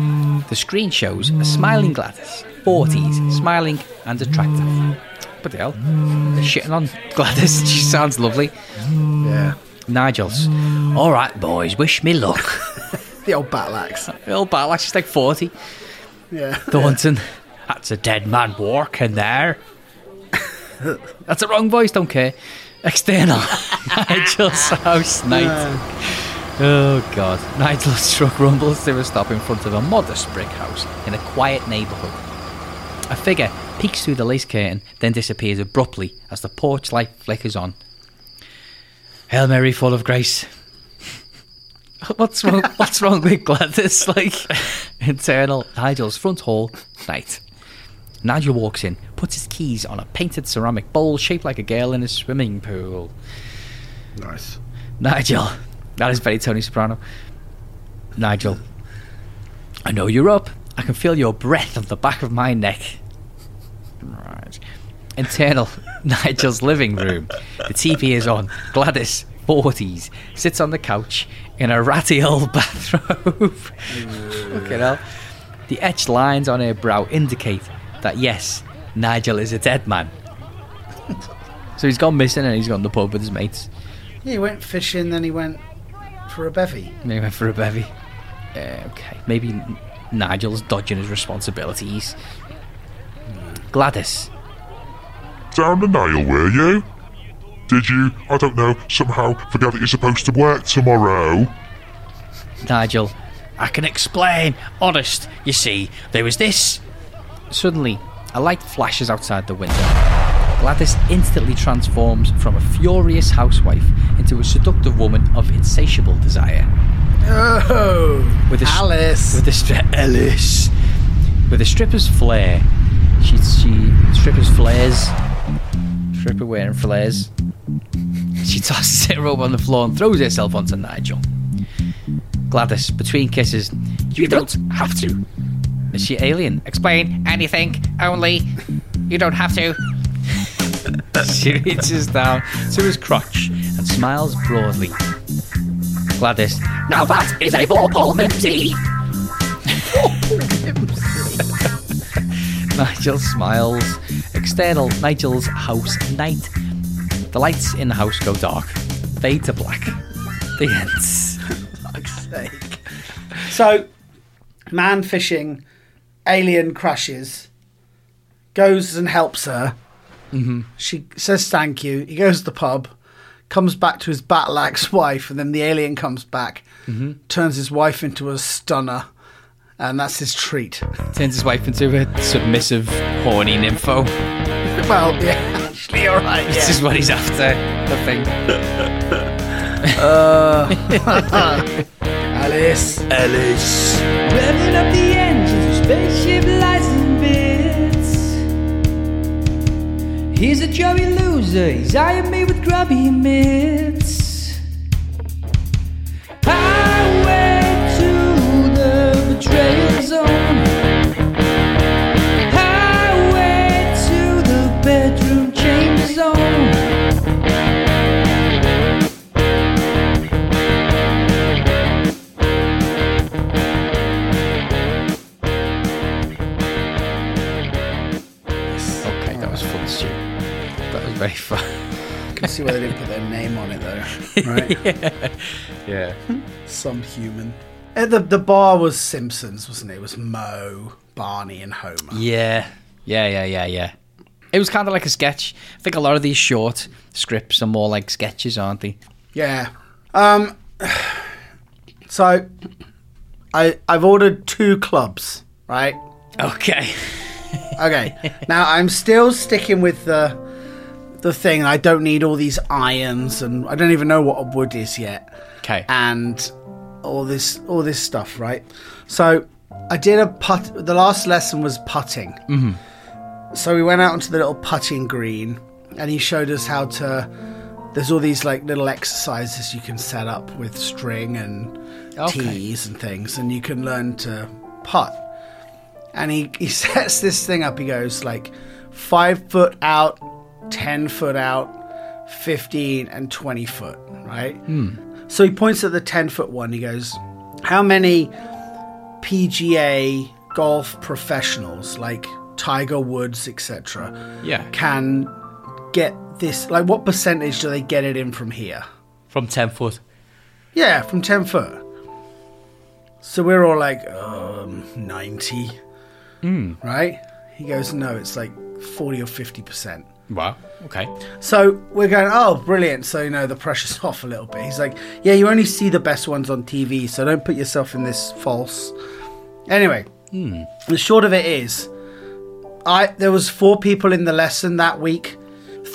Speaker 1: The screen shows a smiling Gladys, 40s, smiling and attractive. But the hell? They're shitting on Gladys. She sounds lovely.
Speaker 2: yeah.
Speaker 1: Nigel's. All right, boys, wish me luck.
Speaker 2: The old battle axe.
Speaker 1: The old Battle, axe, she's like 40.
Speaker 2: Yeah.
Speaker 1: Thornton, that's a dead man walking there. that's a wrong voice, don't care. External, Nigel's house night. Oh, God. Nigel's truck rumbles to a stop in front of a modest brick house in a quiet neighbourhood. A figure peeks through the lace curtain, then disappears abruptly as the porch light flickers on. Hail Mary, full of grace. What's wrong? What's wrong with Gladys? Like internal Nigel's front hall night. Nigel walks in, puts his keys on a painted ceramic bowl shaped like a girl in a swimming pool.
Speaker 2: Nice.
Speaker 1: Nigel, that is very Tony Soprano. Nigel, I know you're up. I can feel your breath on the back of my neck. Right. Internal Nigel's living room. The TV is on. Gladys, 40s, sits on the couch in a ratty old bathrobe. Fucking hell. The etched lines on her brow indicate that yes, Nigel is a dead man. so he's gone missing and he's gone to the pub with his mates.
Speaker 2: Yeah, he went fishing, then he went for a bevy.
Speaker 1: Maybe went for a bevy. Uh, okay, maybe Nigel's dodging his responsibilities. Gladys,
Speaker 4: Down the nail, were you? Did you, I don't know, somehow forget that you're supposed to work tomorrow?
Speaker 1: Nigel, I can explain. Honest, you see, there was this. Suddenly, a light flashes outside the window. Gladys instantly transforms from a furious housewife into a seductive woman of insatiable desire.
Speaker 2: Oh,
Speaker 1: With a
Speaker 2: Alice.
Speaker 1: with a stri- Alice, with a stripper's flair. She she strippers flares. Stripper wearing flares. She tosses her robe on the floor and throws herself onto Nigel. Gladys, between kisses,
Speaker 3: You don't have to.
Speaker 1: Is she alien? Explain anything, only. You don't have to. she reaches down to his crotch and smiles broadly. Gladys,
Speaker 3: Now that is a Vorpal Minty.
Speaker 1: Nigel smiles. External Nigel's house night. The lights in the house go dark. Fade to black. The ends.
Speaker 2: fuck's sake. So, man fishing, alien crashes, goes and helps her. Mm-hmm. She says thank you. He goes to the pub, comes back to his battle axe wife, and then the alien comes back, turns his wife into a stunner, and that's his treat.
Speaker 1: Turns his wife into a submissive, horny nympho.
Speaker 2: well, yeah, actually, all right.
Speaker 1: This is what he's after, I think.
Speaker 2: Alice.
Speaker 1: Alice.
Speaker 5: Spaceship lies in bits. He's a chubby loser, he's eyeing me with grubby mitts. Highway
Speaker 2: Right?
Speaker 1: Yeah.
Speaker 2: Some human. Uh, the, the bar was Simpsons, wasn't it? It was Mo, Barney, and Homer.
Speaker 1: Yeah. Yeah, yeah, yeah, yeah. It was kind of like a sketch. I think a lot of these short scripts are more like sketches, aren't they?
Speaker 2: Yeah. Um. So, I I've ordered two clubs, right?
Speaker 1: Okay.
Speaker 2: Okay. now I'm still sticking with the the thing. I don't need all these irons, and I don't even know what a wood is yet,
Speaker 1: Okay.
Speaker 2: and all this all this stuff, right? So I did a putt. The last lesson was putting. Mm-hmm. So we went out onto the little putting green, and he showed us how to. There's all these like little exercises you can set up with string and
Speaker 1: Okay.
Speaker 2: tees and things, and you can learn to putt. And he, he sets this thing up. He goes like five foot out, ten foot out, fifteen and twenty foot, right? So he points at the ten foot one. He goes, "How many PGA golf professionals like Tiger Woods, etc.,
Speaker 1: Yeah.
Speaker 2: can get this? Like, what percentage do they get it in from here?"
Speaker 1: From 10 foot.
Speaker 2: Yeah, from 10 foot. So we're all like, um, 90. Right? He goes, no, it's like 40 or 50%.
Speaker 1: Wow. Okay.
Speaker 2: So we're going, oh, brilliant. So, you know, the pressure's off a little bit. He's like, yeah, you only see the best ones on TV, so don't put yourself in this false. Anyway, hmm. the short of it is, I there was four people in the lesson that week.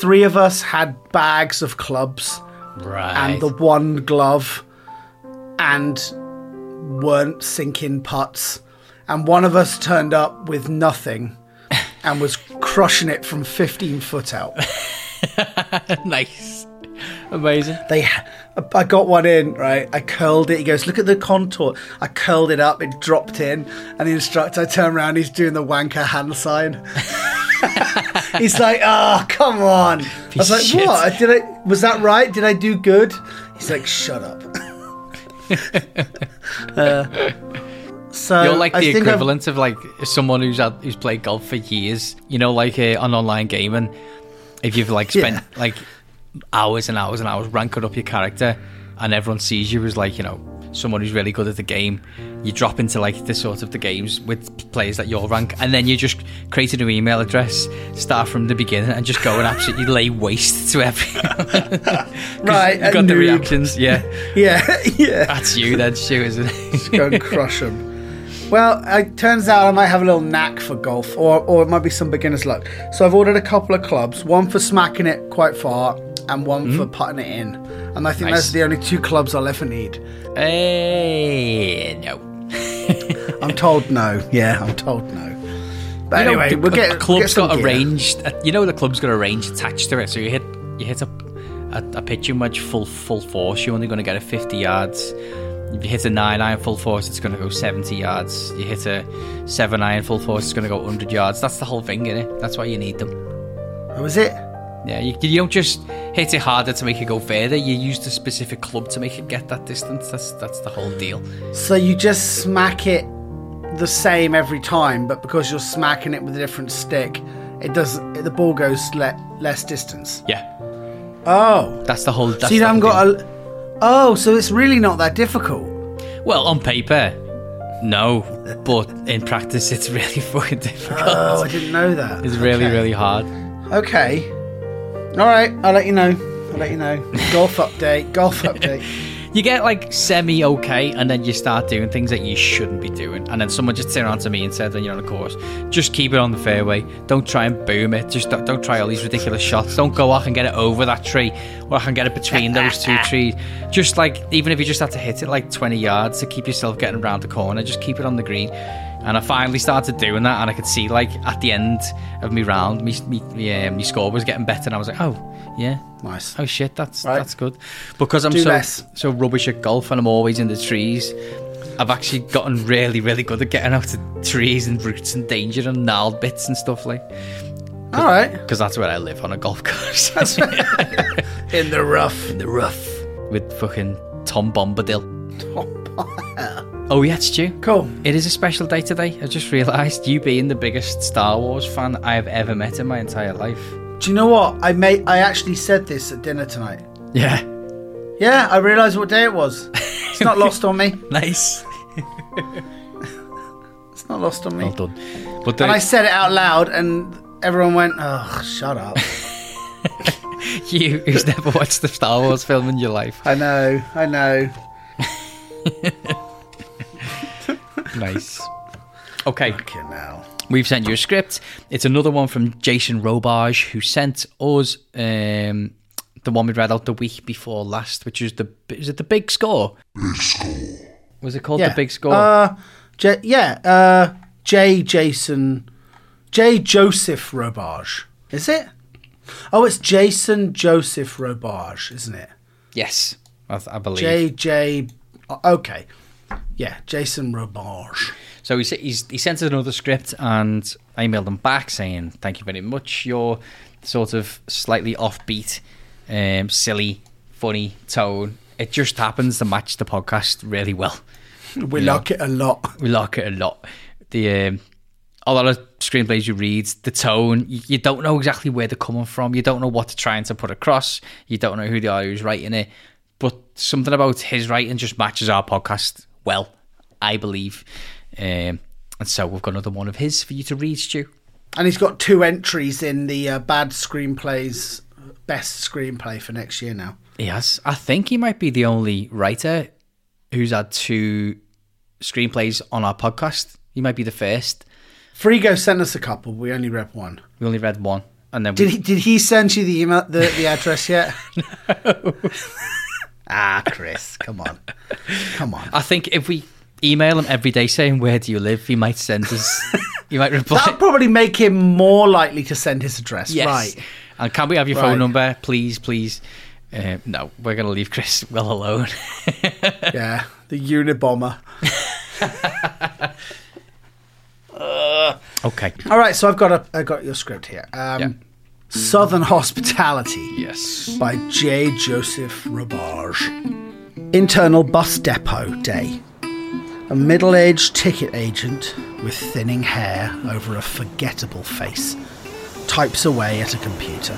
Speaker 2: Three of us had bags of clubs
Speaker 1: Right.
Speaker 2: and the one glove and weren't sinking putts. And one of us turned up with nothing and was crushing it from 15 foot out.
Speaker 1: nice. Amazing.
Speaker 2: They, I got one in, right? I curled it. He goes, look at the contour. I curled it up, it dropped in. And the instructor, I turn around, he's doing the wanker hand sign. he's like, oh, come on. I was like,
Speaker 1: shit.
Speaker 2: what? Did I, was that right? Did I do good? He's like, shut up. Uh, so
Speaker 1: You're like
Speaker 2: I
Speaker 1: the
Speaker 2: think I've-
Speaker 1: equivalent of like someone who's had, who's played golf for years. You know, like uh, on online gaming. If you've like spent
Speaker 2: Yeah.
Speaker 1: like hours and hours and hours ranking up your character, and everyone sees you as like you know someone who's really good at the game. You drop into like the sort of the games with players that your rank, and then you just create a new email address, start from the beginning, and just go and absolutely lay waste to everyone.
Speaker 2: Right, you've
Speaker 1: got the reactions, yeah.
Speaker 2: Yeah, yeah.
Speaker 1: That's you then, Stu, isn't it?
Speaker 2: Just go and crush them. Well, it turns out I might have a little knack for golf, or, or it might be some beginner's luck. So I've ordered a couple of clubs, one for smacking it quite far, and one for putting it in. And I think
Speaker 1: Nice.
Speaker 2: those are the only two clubs I'll ever need.
Speaker 1: Hey, no.
Speaker 2: I'm told no. Yeah, I'm told no. But
Speaker 1: You
Speaker 2: anyway,
Speaker 1: the-
Speaker 2: we'll get
Speaker 1: club's
Speaker 2: get
Speaker 1: got a range. uh, You know, the club's got a range attached to it. So you hit you hit a a, a pitching wedge full full force. You're only going to get a 50 yards. If you hit a nine iron full force, it's going to go 70 yards. You hit a seven iron full force, it's going to go 100 yards. That's the whole thing, innit? That's why you need them.
Speaker 2: Oh, is it?
Speaker 1: Yeah, you, you don't just hit it harder to make it go further. You use the specific club to make it get that distance. That's that's the whole deal.
Speaker 2: So you just smack it the same every time, but because you're smacking it with a different stick, it does the ball goes le- less distance.
Speaker 1: Yeah,
Speaker 2: Oh,
Speaker 1: that's the whole. That's
Speaker 2: so you haven't got
Speaker 1: deal.
Speaker 2: a. Oh, so it's really not that difficult.
Speaker 1: Well, on paper, no, but in practice, it's really fucking difficult.
Speaker 2: Oh, I didn't know that.
Speaker 1: It's really,
Speaker 2: Okay.
Speaker 1: really hard.
Speaker 2: Okay. All right, I'll let you know. I'll let you know. Golf update. Golf update.
Speaker 1: You get like semi okay, and then you start doing things that you shouldn't be doing. And then someone just turned around to me and said, "Then you're on a course. Just keep it on the fairway. Don't try and boom it. Just don't, don't try all these ridiculous shots. Don't go, I can get it over that tree, or I can get it between those two trees. Just like even if you just have to hit it like 20 yards to keep yourself getting around the corner, just keep it on the green." And I finally started doing that, and I could see like at the end of me round, me me, me, um, me score was getting better, and I was like, "Oh, yeah,
Speaker 2: Nice.
Speaker 1: Oh shit, that's
Speaker 2: Right.
Speaker 1: that's good. Because I'm
Speaker 2: Do
Speaker 1: so
Speaker 2: less.
Speaker 1: so rubbish at golf and I'm always in the trees. I've actually gotten really, really good at getting out of trees and roots and danger and gnarled bits and stuff like.
Speaker 2: All right.
Speaker 1: Because that's where I live on a golf course.
Speaker 2: In the rough.
Speaker 1: in the rough with fucking Tom Bombadil. Oh yeah, Stu.
Speaker 2: Cool.
Speaker 1: It is a special day today. I just realised you being the biggest Star Wars fan I have ever met in my entire life.
Speaker 2: Do you know what? I made. I actually said this at dinner tonight.
Speaker 1: Yeah,
Speaker 2: Yeah, I realised what day it was. It's not lost on me.
Speaker 1: nice.
Speaker 2: It's not lost on me.
Speaker 1: Well done. But
Speaker 2: And I said it out loud, and everyone went, "Oh, shut up."
Speaker 1: you who's never watched the Star Wars film in your life.
Speaker 2: I know. I know.
Speaker 1: Nice. Okay,
Speaker 2: Okay, now.
Speaker 1: We've sent you a script. It's another one from Jason Robage, who sent us um, the one we read out the week before last, which is the is it the big score? Big score. Was it called
Speaker 2: Yeah.
Speaker 1: the big score?
Speaker 2: Uh, J- yeah. Uh, J. Jason. J. Joseph Robage. Is it? Oh, it's Jason Joseph Robage, isn't it?
Speaker 1: yes, I, I believe.
Speaker 2: J. J. Okay. Yeah, Jason Robage.
Speaker 1: So he, he's, he sent us another script, and I emailed him back saying, "Thank you very much. Your sort of slightly offbeat, um, silly, funny tone. It just happens to match the podcast really well.
Speaker 2: We
Speaker 1: Yeah.
Speaker 2: like it a lot.
Speaker 1: We like it a lot. The um, a lot of screenplays you read, the tone, you, you don't know exactly where they're coming from. You don't know what they're trying to put across. You don't know who they are who's writing it. But something about his writing just matches our podcast well, I believe. Um, and so we've got another one of his for you to read, Stu.
Speaker 2: And he's got two entries in the uh, bad screenplays, best screenplay for next year now.
Speaker 1: Yes, I think he might be the only writer who's had two screenplays on our podcast. He might be the first.
Speaker 2: Frigo sent us a couple. We only read one.
Speaker 1: We only read one, and then
Speaker 2: Did
Speaker 1: we,
Speaker 2: he? Did he send you the email, the, the address yet? ah, Chris, come on, come on.
Speaker 1: I think if we email him every day saying where do you live, he might send us. he might reply.
Speaker 2: That'll probably make him more likely to send his address.
Speaker 1: yes.
Speaker 2: Right.
Speaker 1: And can we have your
Speaker 2: Right.
Speaker 1: phone number, please, please? Uh, no, we're going to leave Chris well alone.
Speaker 2: Yeah, the Unabomber.
Speaker 1: okay.
Speaker 2: All right, so I've got a, I got your script here. Um,
Speaker 1: Yeah.
Speaker 2: Southern Hospitality.
Speaker 1: Yes.
Speaker 2: by J. Joseph Robage. Internal bus depot day. A middle aged ticket agent with thinning hair over a forgettable face types away at a computer.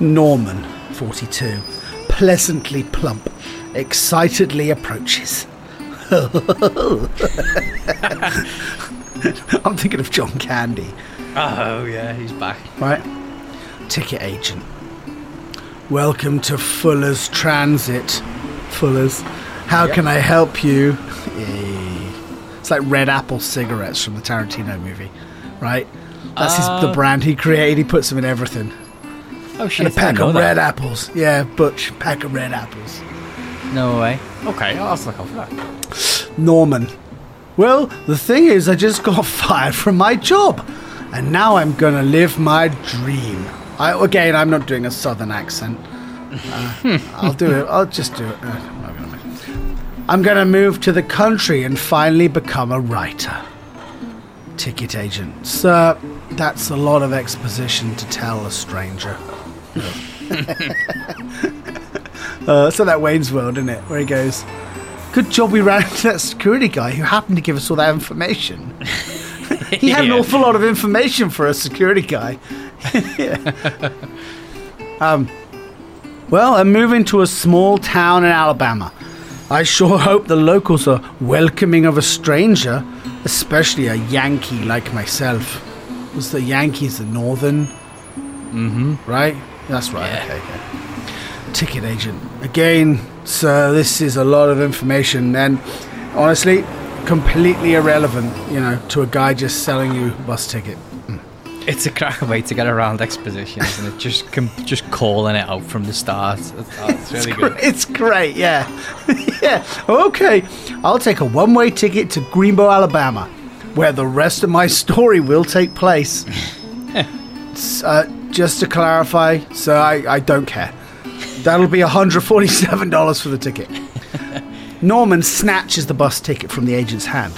Speaker 2: Norman, 42, pleasantly plump, excitedly approaches. I'm thinking of John Candy.
Speaker 1: Oh yeah, he's back.
Speaker 2: Right? Ticket agent. Welcome to Fuller's Transit. Fuller's. How can I help you? It's like Red Apple cigarettes from the Tarantino movie, right? That's his, the
Speaker 1: Uh,
Speaker 2: brand he created. He puts them in everything.
Speaker 1: Oh shit!
Speaker 2: And a pack of
Speaker 1: that.
Speaker 2: red apples. Yeah, Butch, pack of red apples.
Speaker 1: No way. Okay, I'll have look for that.
Speaker 2: Norman. Well, the thing is, I just got fired from my job, and now I'm gonna live my dream. I, again, I'm not doing a southern accent. Uh, I'll do it. I'll just do it. Uh, I'm I'm gonna move to the country and finally become a writer. Ticket agent. Sir, that's a lot of exposition to tell a stranger. uh, so that Wayne's World, isn't it? Where he goes, Good job we ran into that security guy who happened to give us all that information. he had an awful lot of information for a security guy. Um, well, I'm moving to a small town in Alabama. I sure hope the locals are welcoming of a stranger, especially a Yankee like myself. Was the Yankees the Northern? Mm-hmm. Right? That's right. Okay, okay. Ticket agent. Again, sir, this is a lot of information and honestly, completely irrelevant, you know, to a guy just selling you a bus ticket.
Speaker 1: It's a cracker way to get around exposition, isn't it? Just com- just calling it out from the start. That's really
Speaker 2: It's
Speaker 1: good.
Speaker 2: gr- It's great, yeah. yeah. Okay, I'll take a one way ticket to Greenbow, Alabama, where the rest of my story will take place. Uh, just to clarify, so I, I don't care. That'll be $147 for the ticket. Norman snatches the bus ticket from the agent's hand,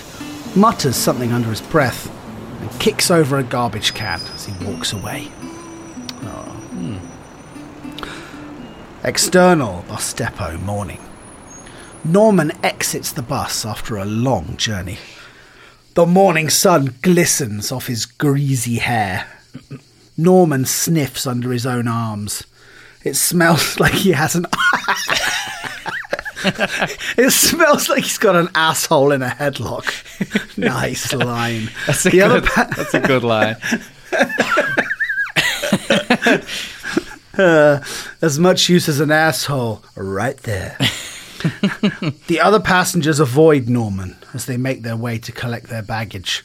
Speaker 2: mutters something under his breath, and kicks over a garbage can as he walks away. Ah, hmm. External bus depot morning. Norman exits the bus after a long journey. The morning sun glistens off his greasy hair. Norman sniffs under his own arms. It smells like he has an. it smells like he's got an asshole in a headlock. nice line.
Speaker 1: That's a
Speaker 2: The other
Speaker 1: good.
Speaker 2: pa-
Speaker 1: that's a good line.
Speaker 2: Uh, as much use as an asshole, right there. the other passengers avoid Norman as they make their way to collect their baggage.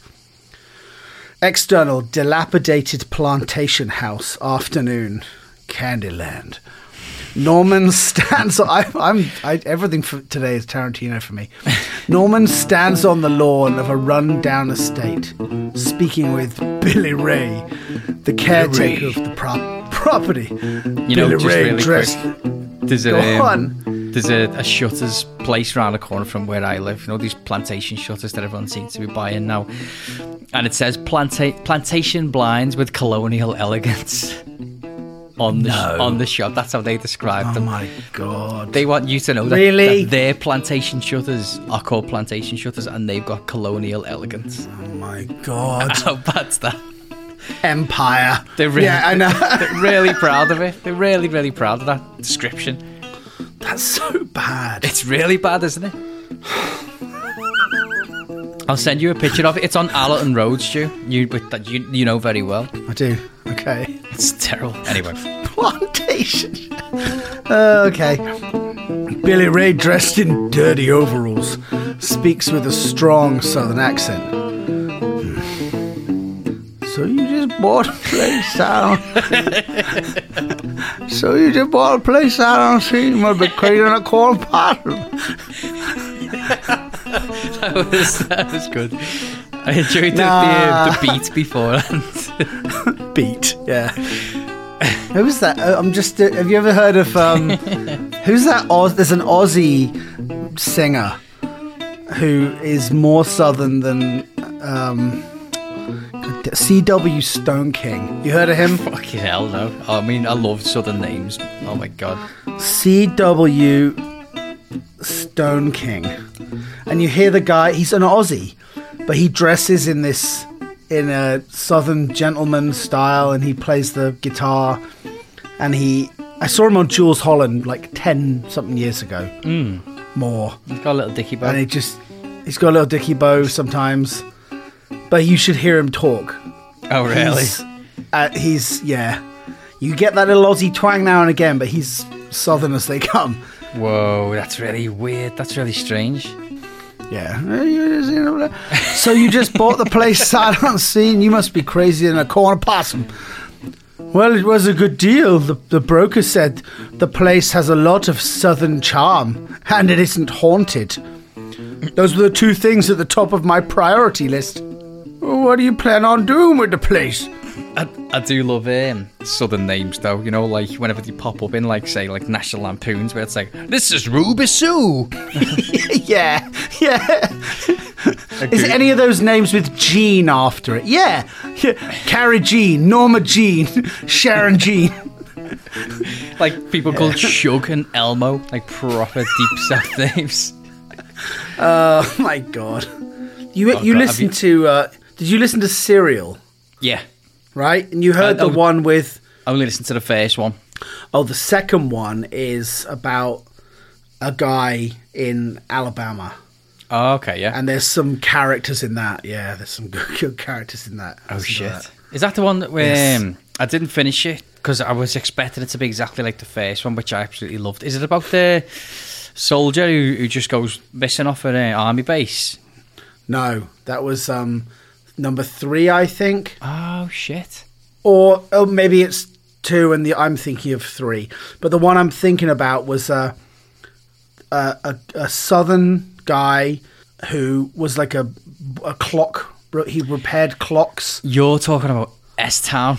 Speaker 2: External, dilapidated plantation house, afternoon, Candyland. Norman stands. I, I'm. I, everything for today is Tarantino for me. Norman stands on the lawn of a run-down estate, speaking with Billy Ray, the caretaker of the prop- property.
Speaker 1: You know,
Speaker 2: Billy
Speaker 1: just
Speaker 2: Ray
Speaker 1: really
Speaker 2: dressed.
Speaker 1: quick. There's a
Speaker 2: Go
Speaker 1: um, there's a, a shutters place around the corner from where I live. You know these plantation shutters that everyone seems to be buying now, and it says planta- plantation blinds with colonial elegance on the sh- on the shop. That's how they describe
Speaker 2: Oh
Speaker 1: them.
Speaker 2: Oh my god!
Speaker 1: They want you to know that,
Speaker 2: Really?
Speaker 1: that their plantation shutters are called plantation shutters, and they've got colonial elegance.
Speaker 2: Oh my god!
Speaker 1: How bad's that?
Speaker 2: Empire.
Speaker 1: They're really,
Speaker 2: yeah, I know.
Speaker 1: they're really proud of it. They're really, really proud of that description.
Speaker 2: That's so bad.
Speaker 1: It's really bad, isn't it? I'll send you a picture of it. It's on Allerton Road, Stu. You, you, you know very well.
Speaker 2: I do. Okay.
Speaker 1: It's terrible. Anyway,
Speaker 2: Plantation. Uh, okay. Billy Ray, dressed in dirty overalls, speaks with a strong southern accent. Hmm. So you just bought a place down. so you just bought a place out on the street will be cleaning a corn pot.
Speaker 1: that was that was good. I enjoyed the,
Speaker 2: Nah.
Speaker 1: the, the beat beforehand.
Speaker 2: Beat, yeah. Who's that? Uh, I'm just. Uh, have you ever heard of? Um, who's that? Oz? There's an Aussie singer who is more southern than um, C.W. Stoneking. You heard of him?
Speaker 1: Fucking hell, no. I mean, I love southern names. Oh my god.
Speaker 2: C.W. Stoneking. And you hear the guy, he's an Aussie, but he dresses in this, in a southern gentleman style, and he plays the guitar, and he I saw him on Jools Holland like ten something years ago.
Speaker 1: Mm.
Speaker 2: More.
Speaker 1: He's got a little dicky bow.
Speaker 2: And he just he's got a little dicky bow sometimes. But you should hear him talk.
Speaker 1: Oh, really?
Speaker 2: He's, uh, he's yeah. You get that little Aussie twang now and again, but he's southern as they come.
Speaker 1: Whoa, that's really weird. That's really strange.
Speaker 2: Yeah. So you just bought the place sight unseen. You must be crazy in a corner possum. Well, it was a good deal. The, the broker said the place has a lot of southern charm and it isn't haunted. Those were the two things at the top of my priority list. What do you plan on doing with the place?
Speaker 1: I, I do love um, southern names though. You know, like whenever they pop up in like say like National Lampoons, where it's like this is Ruby Sue.
Speaker 2: yeah, yeah. Is any of those names with Jean after it? Yeah. yeah. Carrie Jean, Norma Jean, Sharon Jean.
Speaker 1: like people called Shug and Elmo, like proper deep south names.
Speaker 2: Oh my god! You
Speaker 1: Oh,
Speaker 2: you
Speaker 1: God,
Speaker 2: listened
Speaker 1: have
Speaker 2: to? Uh, did you listen to Serial?
Speaker 1: Yeah,
Speaker 2: Right, and you heard
Speaker 1: I- I
Speaker 2: the
Speaker 1: would-
Speaker 2: one with.
Speaker 1: I only listened to the first one.
Speaker 2: Oh, the second one is about a guy in Alabama,
Speaker 1: Oh, okay, yeah.
Speaker 2: and there's some characters in that. Yeah, there's some good, good characters in that.
Speaker 1: oh shit,
Speaker 2: that.
Speaker 1: is that the one that we?
Speaker 2: Yes.
Speaker 1: um, I didn't finish it because I was expecting it to be exactly like the first one, which I absolutely loved. Is it about the soldier who, who just goes missing off an uh, army base?
Speaker 2: No, that was um, number three, I think.
Speaker 1: Oh shit.
Speaker 2: or oh, maybe it's two, and the I'm thinking of three. But the one I'm thinking about was uh, a, a a southern guy who was like a a clock. He repaired clocks.
Speaker 1: You're talking about S Town.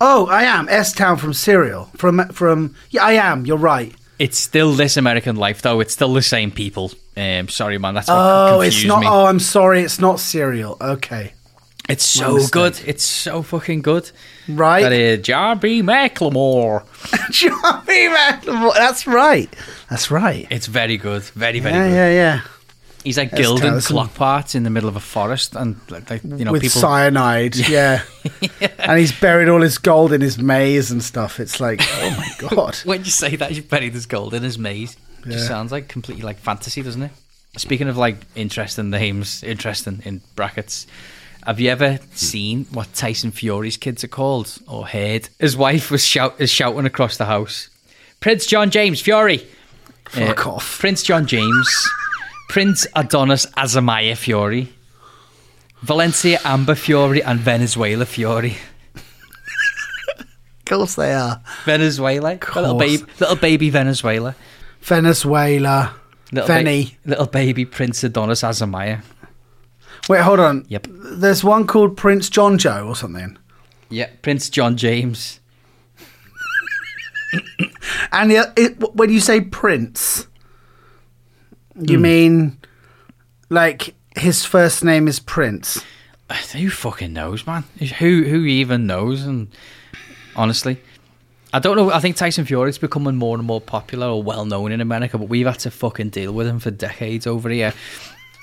Speaker 2: Oh, I am S Town from Serial. From from yeah, I am. You're right.
Speaker 1: It's still this American Life though. It's still the same people. Um, sorry, man. That's what
Speaker 2: Oh, it's not.
Speaker 1: me.
Speaker 2: Oh, I'm sorry. It's not Serial. Okay,
Speaker 1: It's so good. It's so fucking good.
Speaker 2: right.
Speaker 1: That is John B. McLemore.
Speaker 2: John B. McLemore. That's right. That's right.
Speaker 1: It's very good. Very, very
Speaker 2: Yeah,
Speaker 1: good.
Speaker 2: yeah, yeah.
Speaker 1: He's like
Speaker 2: That's
Speaker 1: gilding clock parts in the middle of a forest, and like, you know,
Speaker 2: with
Speaker 1: people.
Speaker 2: cyanide. Yeah. and he's buried all his gold in his maze and stuff. It's like, oh my god.
Speaker 1: when you say that, you've buried his gold in his maze. It just sounds like completely like fantasy, doesn't it? Speaking of like interesting names, interesting in brackets. Have you ever seen what Tyson Fury's kids are called or heard? His wife was shout is shouting across the house, "Prince John James Fury."
Speaker 2: Fuck
Speaker 1: Uh,
Speaker 2: off.
Speaker 1: Prince John James, Prince Adonis Azamaya Fury, Valencia Amber Fury, and Venezuela Fury.
Speaker 2: Of course they are.
Speaker 1: Venezuela, little baby, little baby Venezuela,
Speaker 2: Venezuela.
Speaker 1: little
Speaker 2: Venny.
Speaker 1: ba- little baby Prince Adonis Azamaya.
Speaker 2: Wait, hold on.
Speaker 1: Yep.
Speaker 2: There's one called Prince John Joe or something.
Speaker 1: Yeah, Prince John James.
Speaker 2: And the, uh, it, when you say Prince, you hmm. mean like his first name is Prince?
Speaker 1: Who fucking knows, man? Who who even knows? And honestly, I don't know. I think Tyson Fury's becoming more and more popular or well known in America, but we've had to fucking deal with him for decades over here.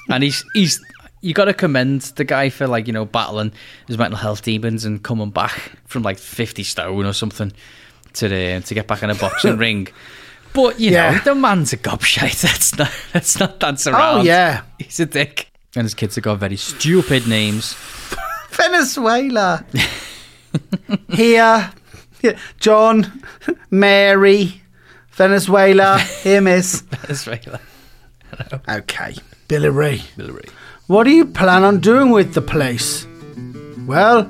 Speaker 1: And he's he's you got to commend the guy for like you know battling his mental health demons and coming back from like fifty stone or something to the to get back in a boxing ring. But you
Speaker 2: Yeah.
Speaker 1: know the man's a gobshite. Let's not let's not dance oh, around.
Speaker 2: Oh yeah,
Speaker 1: he's a dick. And his kids have got very stupid names.
Speaker 2: Venezuela. Here, John, Mary, Venezuela. Here, Miss.
Speaker 1: Venezuela. Hello.
Speaker 2: Okay, Billy Ray.
Speaker 1: Billy Ray.
Speaker 2: What do you plan on doing with the place? Well,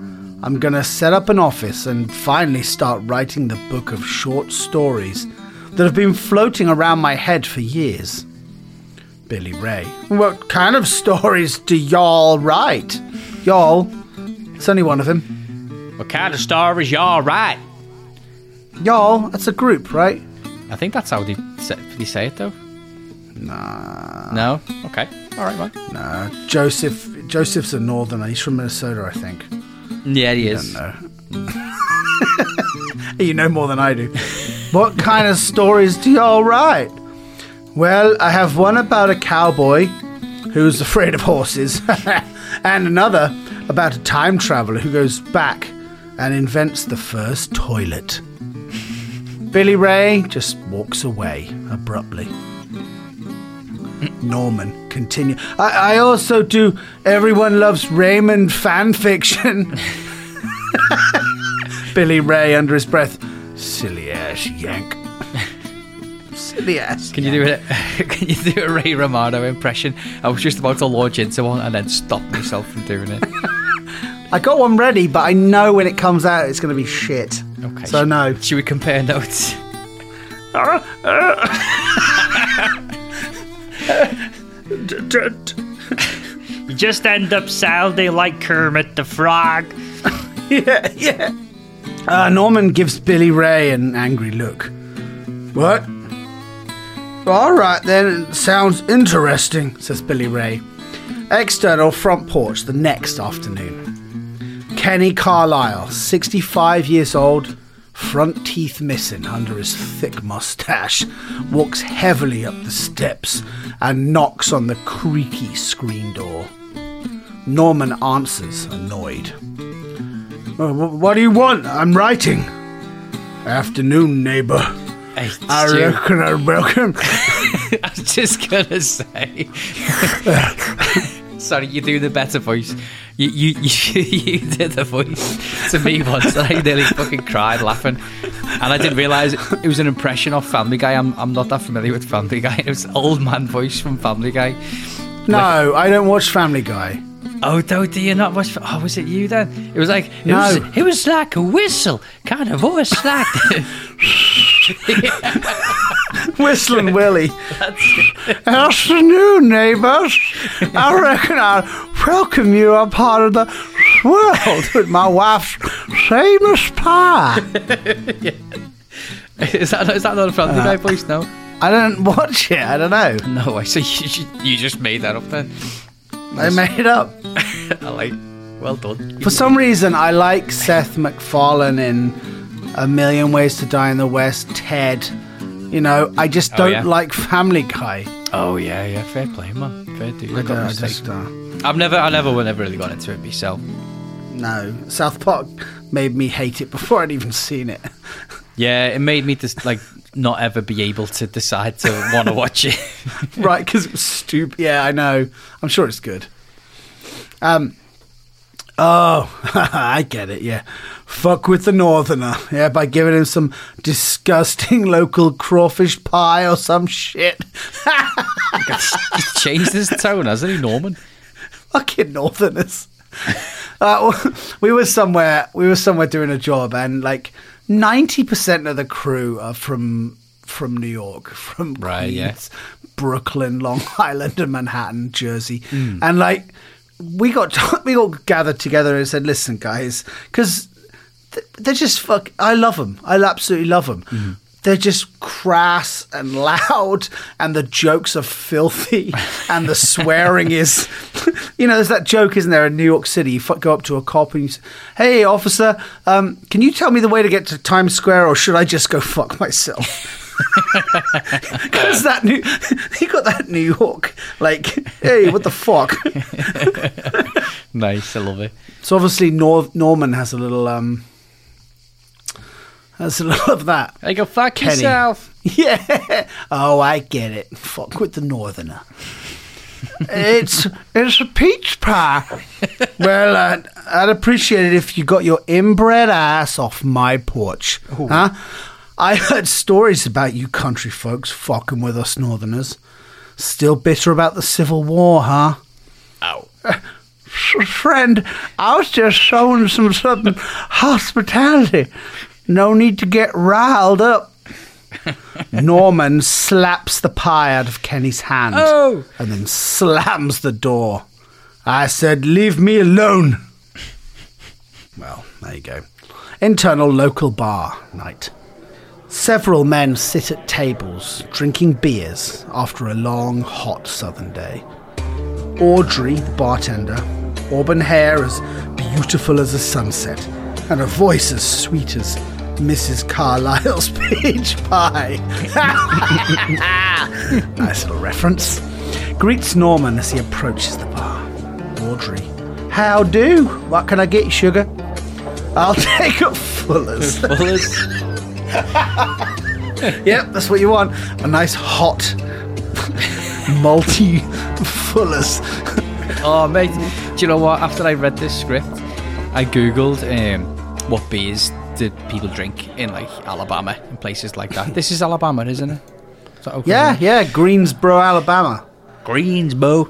Speaker 2: I'm gonna set up an office and finally start writing the book of short stories that have been floating around my head for years. Billy Ray. What kind of stories do y'all write? Y'all? It's only one of them.
Speaker 1: What kind of stories y'all right?
Speaker 2: Y'all? That's a group, right?
Speaker 1: I think that's how they say, they say it though.
Speaker 2: Nah.
Speaker 1: No? Okay. All right, man.
Speaker 2: Nah. Joseph. Joseph's a northerner. He's from Minnesota, I think.
Speaker 1: Yeah, he is.
Speaker 2: You know more than I do. What kind of stories do y'all write? Well, I have one about a cowboy who's afraid of horses, and another about a time traveler who goes back and invents the first toilet. Billy Ray just walks away abruptly. Norman continue. I, I also do Everyone Loves Raymond fan fiction. Billy Ray under his breath. Silly ass yank. Silly ass.
Speaker 1: Can you do it? Can you do a Ray Romano impression? I was just about to launch into one and then stop myself from doing it.
Speaker 2: I got one ready, but I know when it comes out it's going to be shit.
Speaker 1: Okay.
Speaker 2: So no.
Speaker 1: Should we compare notes?
Speaker 6: You just end up sounding like Kermit the Frog.
Speaker 2: yeah, yeah. Uh, Norman gives Billy Ray an angry look. What? All right then, sounds interesting, says Billy Ray. External front porch the next afternoon. Kenny Carlisle, 65 years old, front teeth missing under his thick mustache, walks heavily up the steps and knocks on the creaky screen door. Norman answers, annoyed. "Uh, What do you want? I'm writing. Afternoon, neighbor.
Speaker 1: Hey,
Speaker 2: I
Speaker 1: Stu,
Speaker 2: reckon I reckon.
Speaker 1: I was just gonna say. Sorry, you do the better voice. You you you, you did the voice to me once, and I nearly fucking cried laughing. And I didn't realise it was an impression of Family Guy. I'm I'm not that familiar with Family Guy. It was old man voice from Family Guy.
Speaker 2: No, I don't watch Family Guy.
Speaker 1: Oh, do, do you not watch? Oh, was it you then? It was like it
Speaker 2: No.
Speaker 1: was, it was like a whistle, kind of voice like.
Speaker 2: Whistling Willie. Afternoon, neighbors. I reckon I welcome you a part of the world with my wife's famous pie.
Speaker 1: is that is that not a Family Guy uh, voice? No.
Speaker 2: I don't watch it. I don't know.
Speaker 1: No, I see. You, you just made that up then.
Speaker 2: I made it up.
Speaker 1: I like. Well done.
Speaker 2: For some reason, I like Seth MacFarlane in A Million Ways to Die in the West, Ted. You know, I just
Speaker 1: Oh,
Speaker 2: don't
Speaker 1: yeah.
Speaker 2: like Family Guy.
Speaker 1: Oh yeah, yeah. Fair play, man. Fair dude.
Speaker 2: I
Speaker 1: Got
Speaker 2: don't- I
Speaker 1: mistakes.
Speaker 2: just, uh,
Speaker 1: I've never, I never, never really got into it myself.
Speaker 2: no. South Park made me hate it before I'd even seen it.
Speaker 1: Yeah, it made me just like not ever be able to decide to want to watch it.
Speaker 2: right, because it was stupid. Yeah, I know. I'm sure it's good. Um. Oh, I get it. Yeah, fuck with the northerner. Yeah, by giving him some disgusting local crawfish pie or some shit.
Speaker 1: He's changed his tone, hasn't he, Norman?
Speaker 2: Fucking northerners. Uh, we were somewhere. We were somewhere doing a job, and like ninety percent of the crew are from from New York, from
Speaker 1: Right,
Speaker 2: Queens,
Speaker 1: yeah.
Speaker 2: Brooklyn, Long Island, and Manhattan, Jersey, and like we got we all gathered together and said, "Listen, guys, because they're just fuck. I love them. I absolutely love them." They're just crass and loud, and the jokes are filthy, and the swearing is, you know, there's that joke, isn't there, in New York City? You go up to a cop and you say, "Hey, officer, um, can you tell me the way to get to Times Square, or should I just go fuck myself?" Because that new, he got that New York, like, hey, what the fuck?
Speaker 1: Nice, I love it.
Speaker 2: So obviously, Nor- Norman has a little, um, has a little of that.
Speaker 1: Hey, go fuck yourself.
Speaker 2: Yeah. Oh, I get it. Fuck with the northerner. it's it's a peach pie. well, uh, I'd appreciate it if you got your inbred ass off my porch, huh? I heard stories about you country folks fucking with us northerners. Still bitter about the Civil War, huh?
Speaker 1: Ow.
Speaker 2: Friend, I was just showing some sudden hospitality. No need to get riled up. Norman slaps the pie out of Kenny's hand
Speaker 1: Oh.
Speaker 2: and then slams the door. I said, Leave me alone. Well, there you go. Internal local bar night. Several men sit at tables drinking beers after a long, hot southern day. Audrey, the bartender, auburn hair as beautiful as a sunset, and a voice as sweet as Mrs. Carlyle's peach pie. nice little reference. Greets Norman as he approaches the bar. Audrey, how do? What can I get you, sugar? I'll take a Fuller's.
Speaker 1: Fullers.
Speaker 2: yep, that's what you want. A nice hot, multi fullers.
Speaker 1: Oh, mate. Do you know what? After I read this script, I googled um, what beers did people drink in like Alabama and places like that. This is Alabama, isn't it? Is that
Speaker 2: Yeah, yeah, Greensboro, Alabama.
Speaker 1: Greensboro.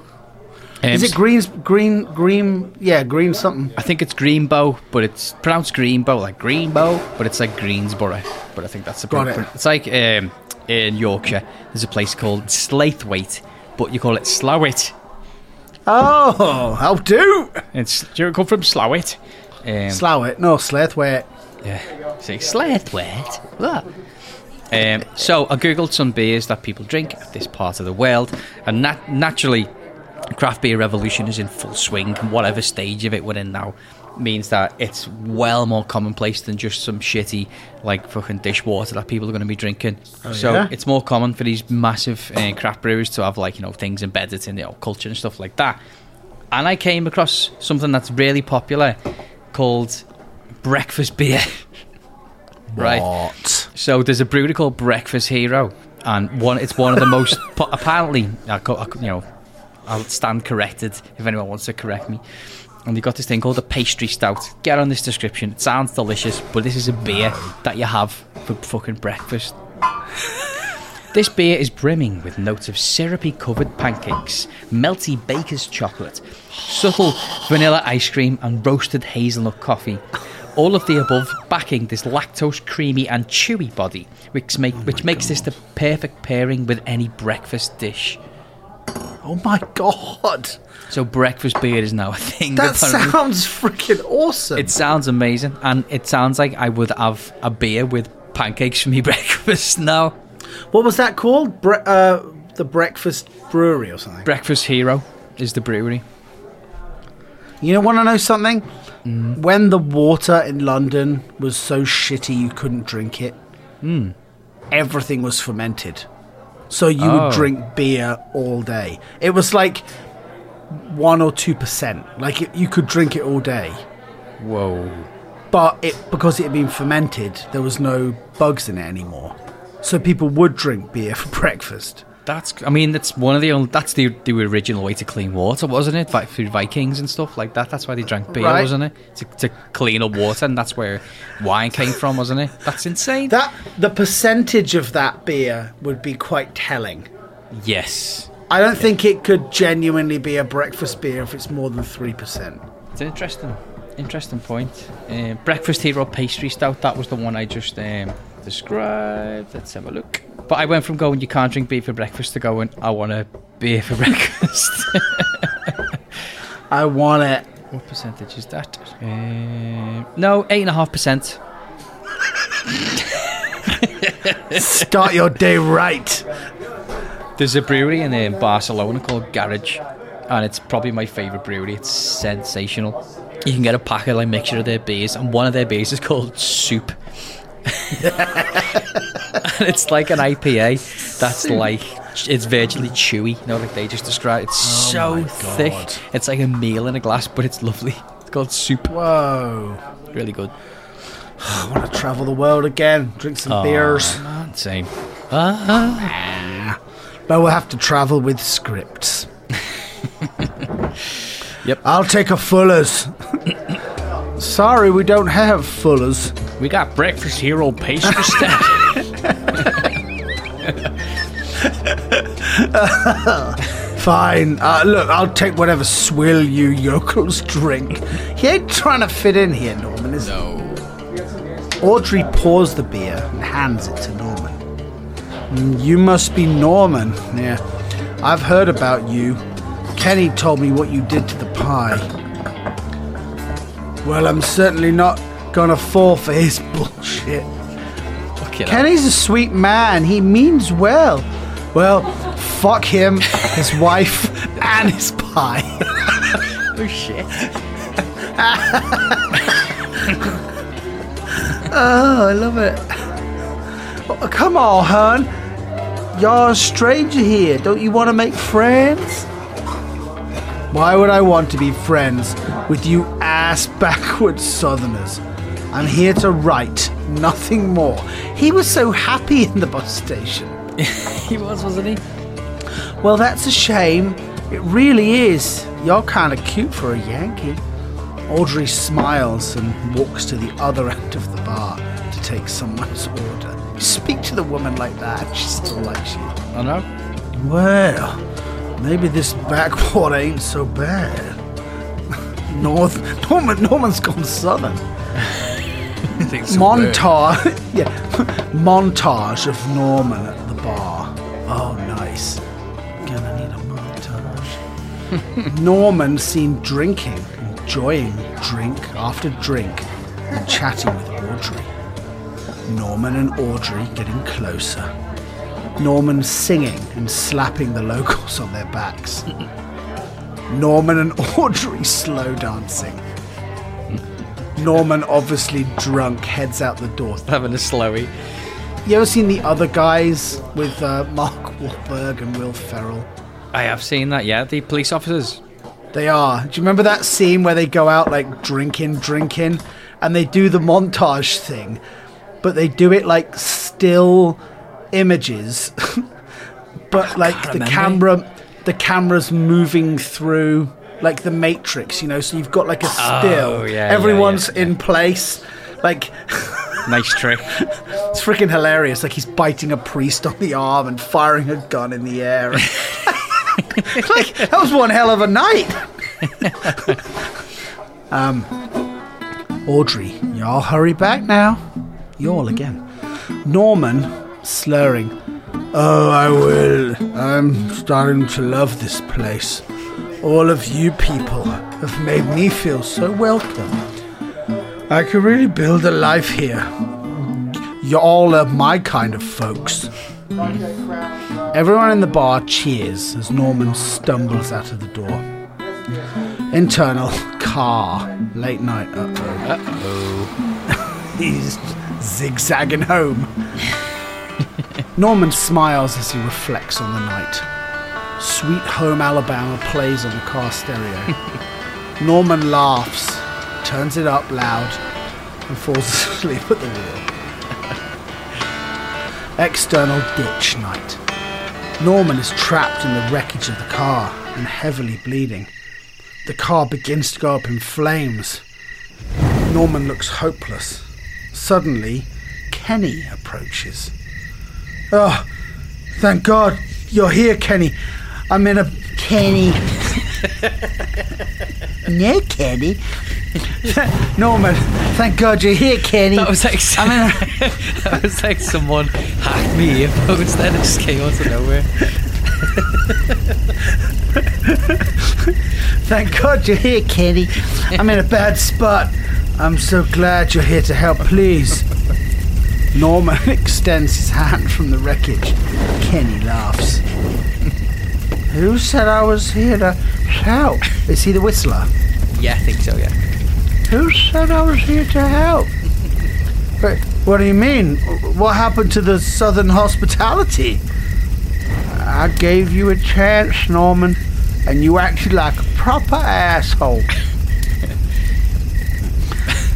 Speaker 1: Um,
Speaker 2: Is it Greens, Green, Green? Yeah, Green something.
Speaker 1: I think it's Greenbow, but it's pronounced Greenbow, like Greenbow, but it's like Greensboro. But I think that's the
Speaker 2: Got it.
Speaker 1: It's like um, in Yorkshire, there's a place called Slaithwaite, but you call it Slowit.
Speaker 2: Oh, how do?
Speaker 1: It's do you come from Slowit? Um,
Speaker 2: Slow it. No, Slathwaite.
Speaker 1: Yeah. Say Slaithwaite. What? Um, so I googled some beers that people drink at this part of the world, and nat- naturally, craft beer revolution is in full swing. And whatever stage of it we're in now means that it's well more commonplace than just some shitty like fucking dishwater that people are going to be drinking. so
Speaker 2: yeah?
Speaker 1: it's more common for these massive uh, craft breweries to have like you know things embedded in the old culture and stuff like that. And I came across something that's really popular called breakfast beer. right.
Speaker 2: What?
Speaker 1: So there's a brewery called Breakfast Hero, and one it's one of the most po- apparently I co- I co- you know I'll stand corrected if anyone wants to correct me. And they got this thing called a pastry stout. Get on this description. It sounds delicious, but this is a beer that you have for fucking breakfast. This beer is brimming with notes of syrupy covered pancakes, melty baker's chocolate, subtle vanilla ice cream, and roasted hazelnut coffee. All of the above backing this lactose creamy and chewy body, which, make, oh which makes this the perfect pairing with any breakfast dish.
Speaker 2: Oh my god.
Speaker 1: So breakfast beer is now a thing.
Speaker 2: That
Speaker 1: apparently.
Speaker 2: sounds freaking awesome.
Speaker 1: It sounds amazing, and it sounds like I would have a beer with pancakes for me breakfast now.
Speaker 2: what was that called? Bre- uh, the Breakfast Brewery or something?
Speaker 1: Breakfast Hero is the brewery.
Speaker 2: You know, want to know something?
Speaker 1: Mm.
Speaker 2: When the water in London was so shitty you couldn't drink it,
Speaker 1: Mm.
Speaker 2: everything was fermented. So you
Speaker 1: Oh.
Speaker 2: would drink beer all day. It was like one or two percent. Like it, you could drink it all day,
Speaker 1: Whoa.
Speaker 2: but it because it had been fermented, there was no bugs in it anymore. So people would drink beer for breakfast.
Speaker 1: That's. I mean, that's one of the. Only, that's the the original way to clean water, wasn't it? Like through Vikings and stuff like that. That's why they drank beer,
Speaker 2: Right.
Speaker 1: wasn't it? To, to clean up water, and that's where wine came from, wasn't it? That's insane.
Speaker 2: That the percentage of that beer would be quite telling.
Speaker 1: yes,
Speaker 2: I don't think it could genuinely be a breakfast beer if it's more than three percent.
Speaker 1: it's an interesting, interesting point. Uh, Breakfast Hero pastry stout. That was the one I just um, described. Let's have a look. But I went from going you can't drink beer for breakfast to going I want a beer for breakfast.
Speaker 2: I want it.
Speaker 1: what percentage is that? Um no, eight and a half percent.
Speaker 2: Start your day right.
Speaker 1: There's a brewery in um, Barcelona called Garage, and it's probably my favourite brewery. It's sensational. You can get a pack of like mixture of their beers, and one of their beers is called Soup. And it's like an IPA that's like it's virtually chewy. You know, like they just described. It's so thick. It's like a meal in a glass, but it's lovely. It's called Soup.
Speaker 2: Whoa.
Speaker 1: Really good.
Speaker 2: I want to travel the world again. Drink some beers.
Speaker 1: Man, same. Ah.
Speaker 2: But we'll have to travel with scripts.
Speaker 1: Yep.
Speaker 2: I'll take a Fuller's. Sorry, we don't have Fuller's.
Speaker 1: We got breakfast here, hero pastry stout.
Speaker 2: Fine. Uh, look, I'll take whatever swill you yokels drink. He ain't trying to fit in here, Norman, is no. Audrey pours the beer and hands it to Norman. "Mm, You must be Norman. Yeah. I've heard about you. Kenny told me what you did to the pie. Well, I'm certainly not gonna fall for his bullshit. Kenny's a sweet man. He means well. Well, fuck him, his wife, and his pie.
Speaker 1: Oh shit.
Speaker 2: Oh, I love it. Oh, come on, hon. You're a stranger here. Don't you want to make friends? Why would I want to be friends with you ass backwards southerners? I'm here to write, Nothing more. He was so happy in the bus station.
Speaker 1: he was, wasn't he?
Speaker 2: Well, that's a shame. It really is. You're kind of cute for a Yankee. Audrey smiles and walks to the other end of the bar to take someone's order. You speak to the woman like that, she still likes you.
Speaker 1: I know.
Speaker 2: Well, maybe this backwater ain't so bad. North Norman Norman's gone southern. Montage, yeah, montage of Norman at the bar. Oh, nice. Gonna need a montage. Norman seen drinking, enjoying drink after drink, and chatting with Audrey. Norman and Audrey getting closer. Norman singing and slapping the locals on their backs. Norman and Audrey slow dancing. Norman, obviously drunk, heads out the door.
Speaker 1: Having a slowy.
Speaker 2: You ever seen the other guys with uh, Mark Wahlberg and Will Ferrell?
Speaker 1: I have seen that, yeah. The police officers.
Speaker 2: They are. Do you remember that scene where they go out like drinking, drinking, and they do the montage thing, but they do it like still images, but like the
Speaker 1: remember.
Speaker 2: camera, the camera's moving through like the Matrix, you know. So you've got like a still.
Speaker 1: Oh, yeah, yeah,
Speaker 2: Everyone's in place, like.
Speaker 1: Nice trick.
Speaker 2: It's freaking hilarious. Like he's biting a priest on the arm and firing a gun in the air. like that was one hell of a night. um, Audrey, y'all hurry back now. Y'all again. Norman, slurring. Oh, I will. I'm starting to love this place. All of you people have made me feel so welcome. I could really build a life here. Y'all are my kind of folks. Everyone in the bar cheers as Norman stumbles out of the door. Internal car, late night. Uh oh. Uh oh. He's zigzagging home. Norman smiles as he reflects on the night. Sweet Home Alabama plays on the car stereo. Norman laughs, turns it up loud, and falls asleep at the wheel. External ditch night. Norman is trapped in the wreckage of the car and heavily bleeding. The car begins to go up in flames. Norman looks hopeless. Suddenly, Kenny approaches. Oh, thank God you're here, Kenny. I'm in a. Kenny. no, Kenny. Norman, thank God you're here, Kenny.
Speaker 1: That was like
Speaker 2: I'm in a.
Speaker 1: that was like someone hacked me earphones then it just came out of nowhere.
Speaker 2: Thank God you're here, Kenny. I'm in a bad spot. I'm so glad you're here to help, please. Norman extends his hand from the wreckage. Kenny laughs. Who said I was here to help? Is he the whistler?
Speaker 1: Yeah, I think so, yeah.
Speaker 2: Who said I was here to help? But what do you mean? What happened to the southern hospitality? I gave you a chance, Norman, and you acted like a proper asshole.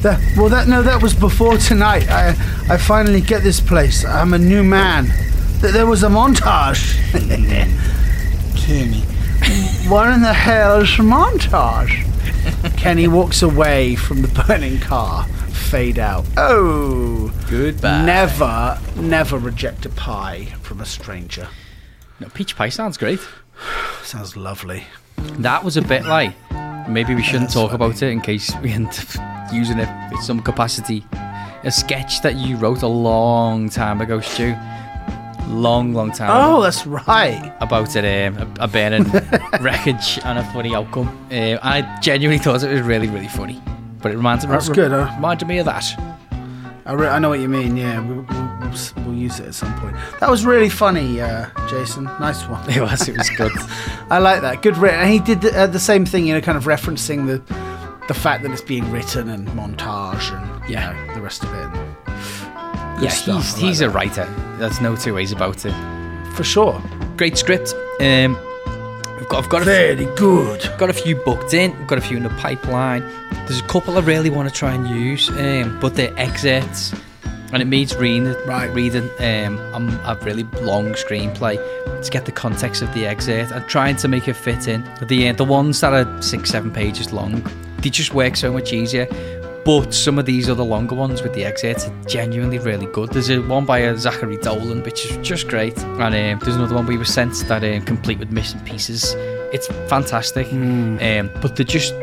Speaker 2: That, well, that no, that was before tonight. I, I finally get this place. I'm a new man. Th- There was a montage. Kenny, what in the hell is montage? Kenny walks away from the burning car. Fade out. Oh,
Speaker 1: Goodbye.
Speaker 2: Never, never reject a pie from a stranger.
Speaker 1: No, peach pie sounds great.
Speaker 2: Sounds lovely.
Speaker 1: That was a bit like maybe we shouldn't talk about it in case we end up using it in some capacity. A sketch that you wrote a long time ago, Stu. Long, long time
Speaker 2: Oh, that's right.
Speaker 1: About it, um, a, a burning wreckage and a funny outcome. Uh, I genuinely thought it was really, really funny. But it reminded, me of that.
Speaker 2: That's
Speaker 1: re-
Speaker 2: good, huh?
Speaker 1: reminded me of that.
Speaker 2: I, re- I know what you mean. Yeah, we'll, we'll, we'll, we'll use it at some point. That was really funny, uh, Jason. Nice one.
Speaker 1: It was, it was good.
Speaker 2: I like that. Good written. And he did the, uh, the same thing, you know, kind of referencing the the fact that it's being written and montage and
Speaker 1: Yeah.
Speaker 2: you know, the rest of it.
Speaker 1: Yeah, he's,
Speaker 2: like
Speaker 1: he's a writer. There's no two ways about it.
Speaker 2: for sure.
Speaker 1: Great script. Um, we've got, I've got a
Speaker 2: Very good.
Speaker 1: Got a few booked in. We've got a few in the pipeline. There's a couple I really want to try and use, um, but they're excerpts and it means reading right. reading um, a really long screenplay to get the context of the excerpt and trying to make it fit in. The uh, the ones that are six seven pages long, they just work so much easier. But some of these other longer ones with the excerpts are genuinely really good. There's a one by a Zachary Dolan, which is just great, and um, there's another one we were sent that um, complete with missing pieces. It's fantastic, mm. um, but they're just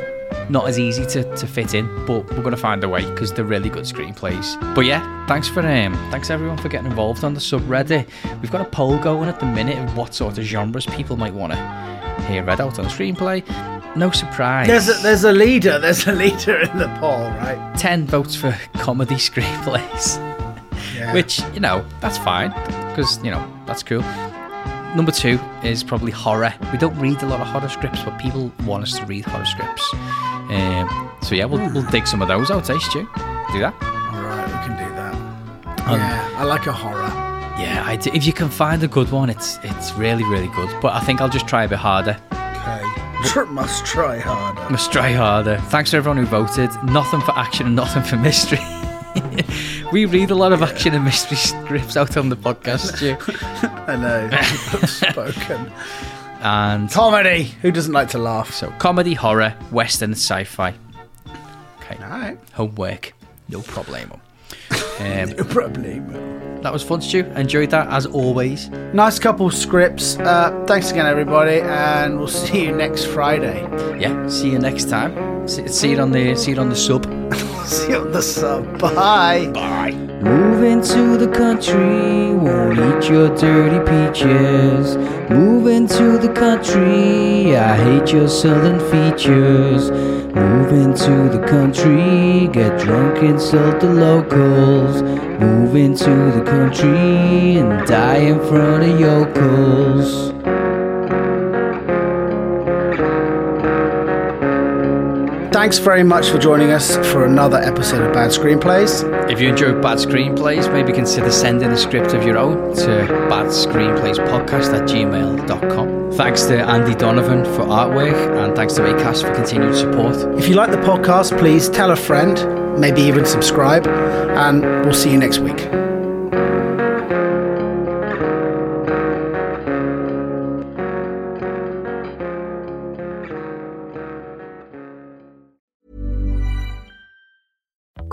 Speaker 1: not as easy to, to fit in, but we're going to find a way because they're really good screenplays. But yeah, thanks for um, thanks everyone for getting involved on the subreddit. We've got a poll going at the minute of what sort of genres people might want to hear read out on a screenplay. No surprise.
Speaker 2: There's a, there's a leader. There's a leader in the poll, right?
Speaker 1: Ten votes for comedy screenplays, yeah. which you know that's fine because you know that's cool. Number two is probably horror. We don't read a lot of horror scripts, but people want us to read horror scripts. Um, so yeah, we'll, we'll dig some of those out, eh, Stu? Do that.
Speaker 2: All right, we can do that. Um, yeah, I like a horror.
Speaker 1: Yeah, I do. if you can find a good one, it's it's really really good. But I think I'll just try a bit harder.
Speaker 2: Must try harder.
Speaker 1: Must try harder. Thanks to everyone who voted. Nothing for action and nothing for mystery. we read a lot of action and mystery scripts out on the podcast, Stu.
Speaker 2: I know. spoken.
Speaker 1: And
Speaker 2: comedy. Who doesn't like to laugh?
Speaker 1: So comedy, horror, western, sci-fi. Okay.
Speaker 2: All right.
Speaker 1: Homework. No problemo.
Speaker 2: Um, no problemo
Speaker 1: that was fun, Stu. Enjoyed that as always.
Speaker 2: Nice couple scripts. Uh, thanks again, everybody, and we'll see you next Friday.
Speaker 1: Yeah, see you next time. See, see it on the see it on the sub.
Speaker 2: see you on the sub. Bye.
Speaker 1: Bye.
Speaker 5: Moving to the country, won't eat your dirty peaches. Move into the country, I hate your southern features. Move into the country, get drunk, insult the locals. Move into the country and die in front of yokels.
Speaker 2: Thanks very much for joining us for another episode of Bad Screenplays.
Speaker 1: If you enjoyed Bad Screenplays, maybe consider sending a script of your own to badscreenplayspodcast at gmail.com. Thanks to Andy Donovan for artwork, and thanks to ACAST for continued support.
Speaker 2: If you like the podcast, please tell a friend, maybe even subscribe, and we'll see you next week.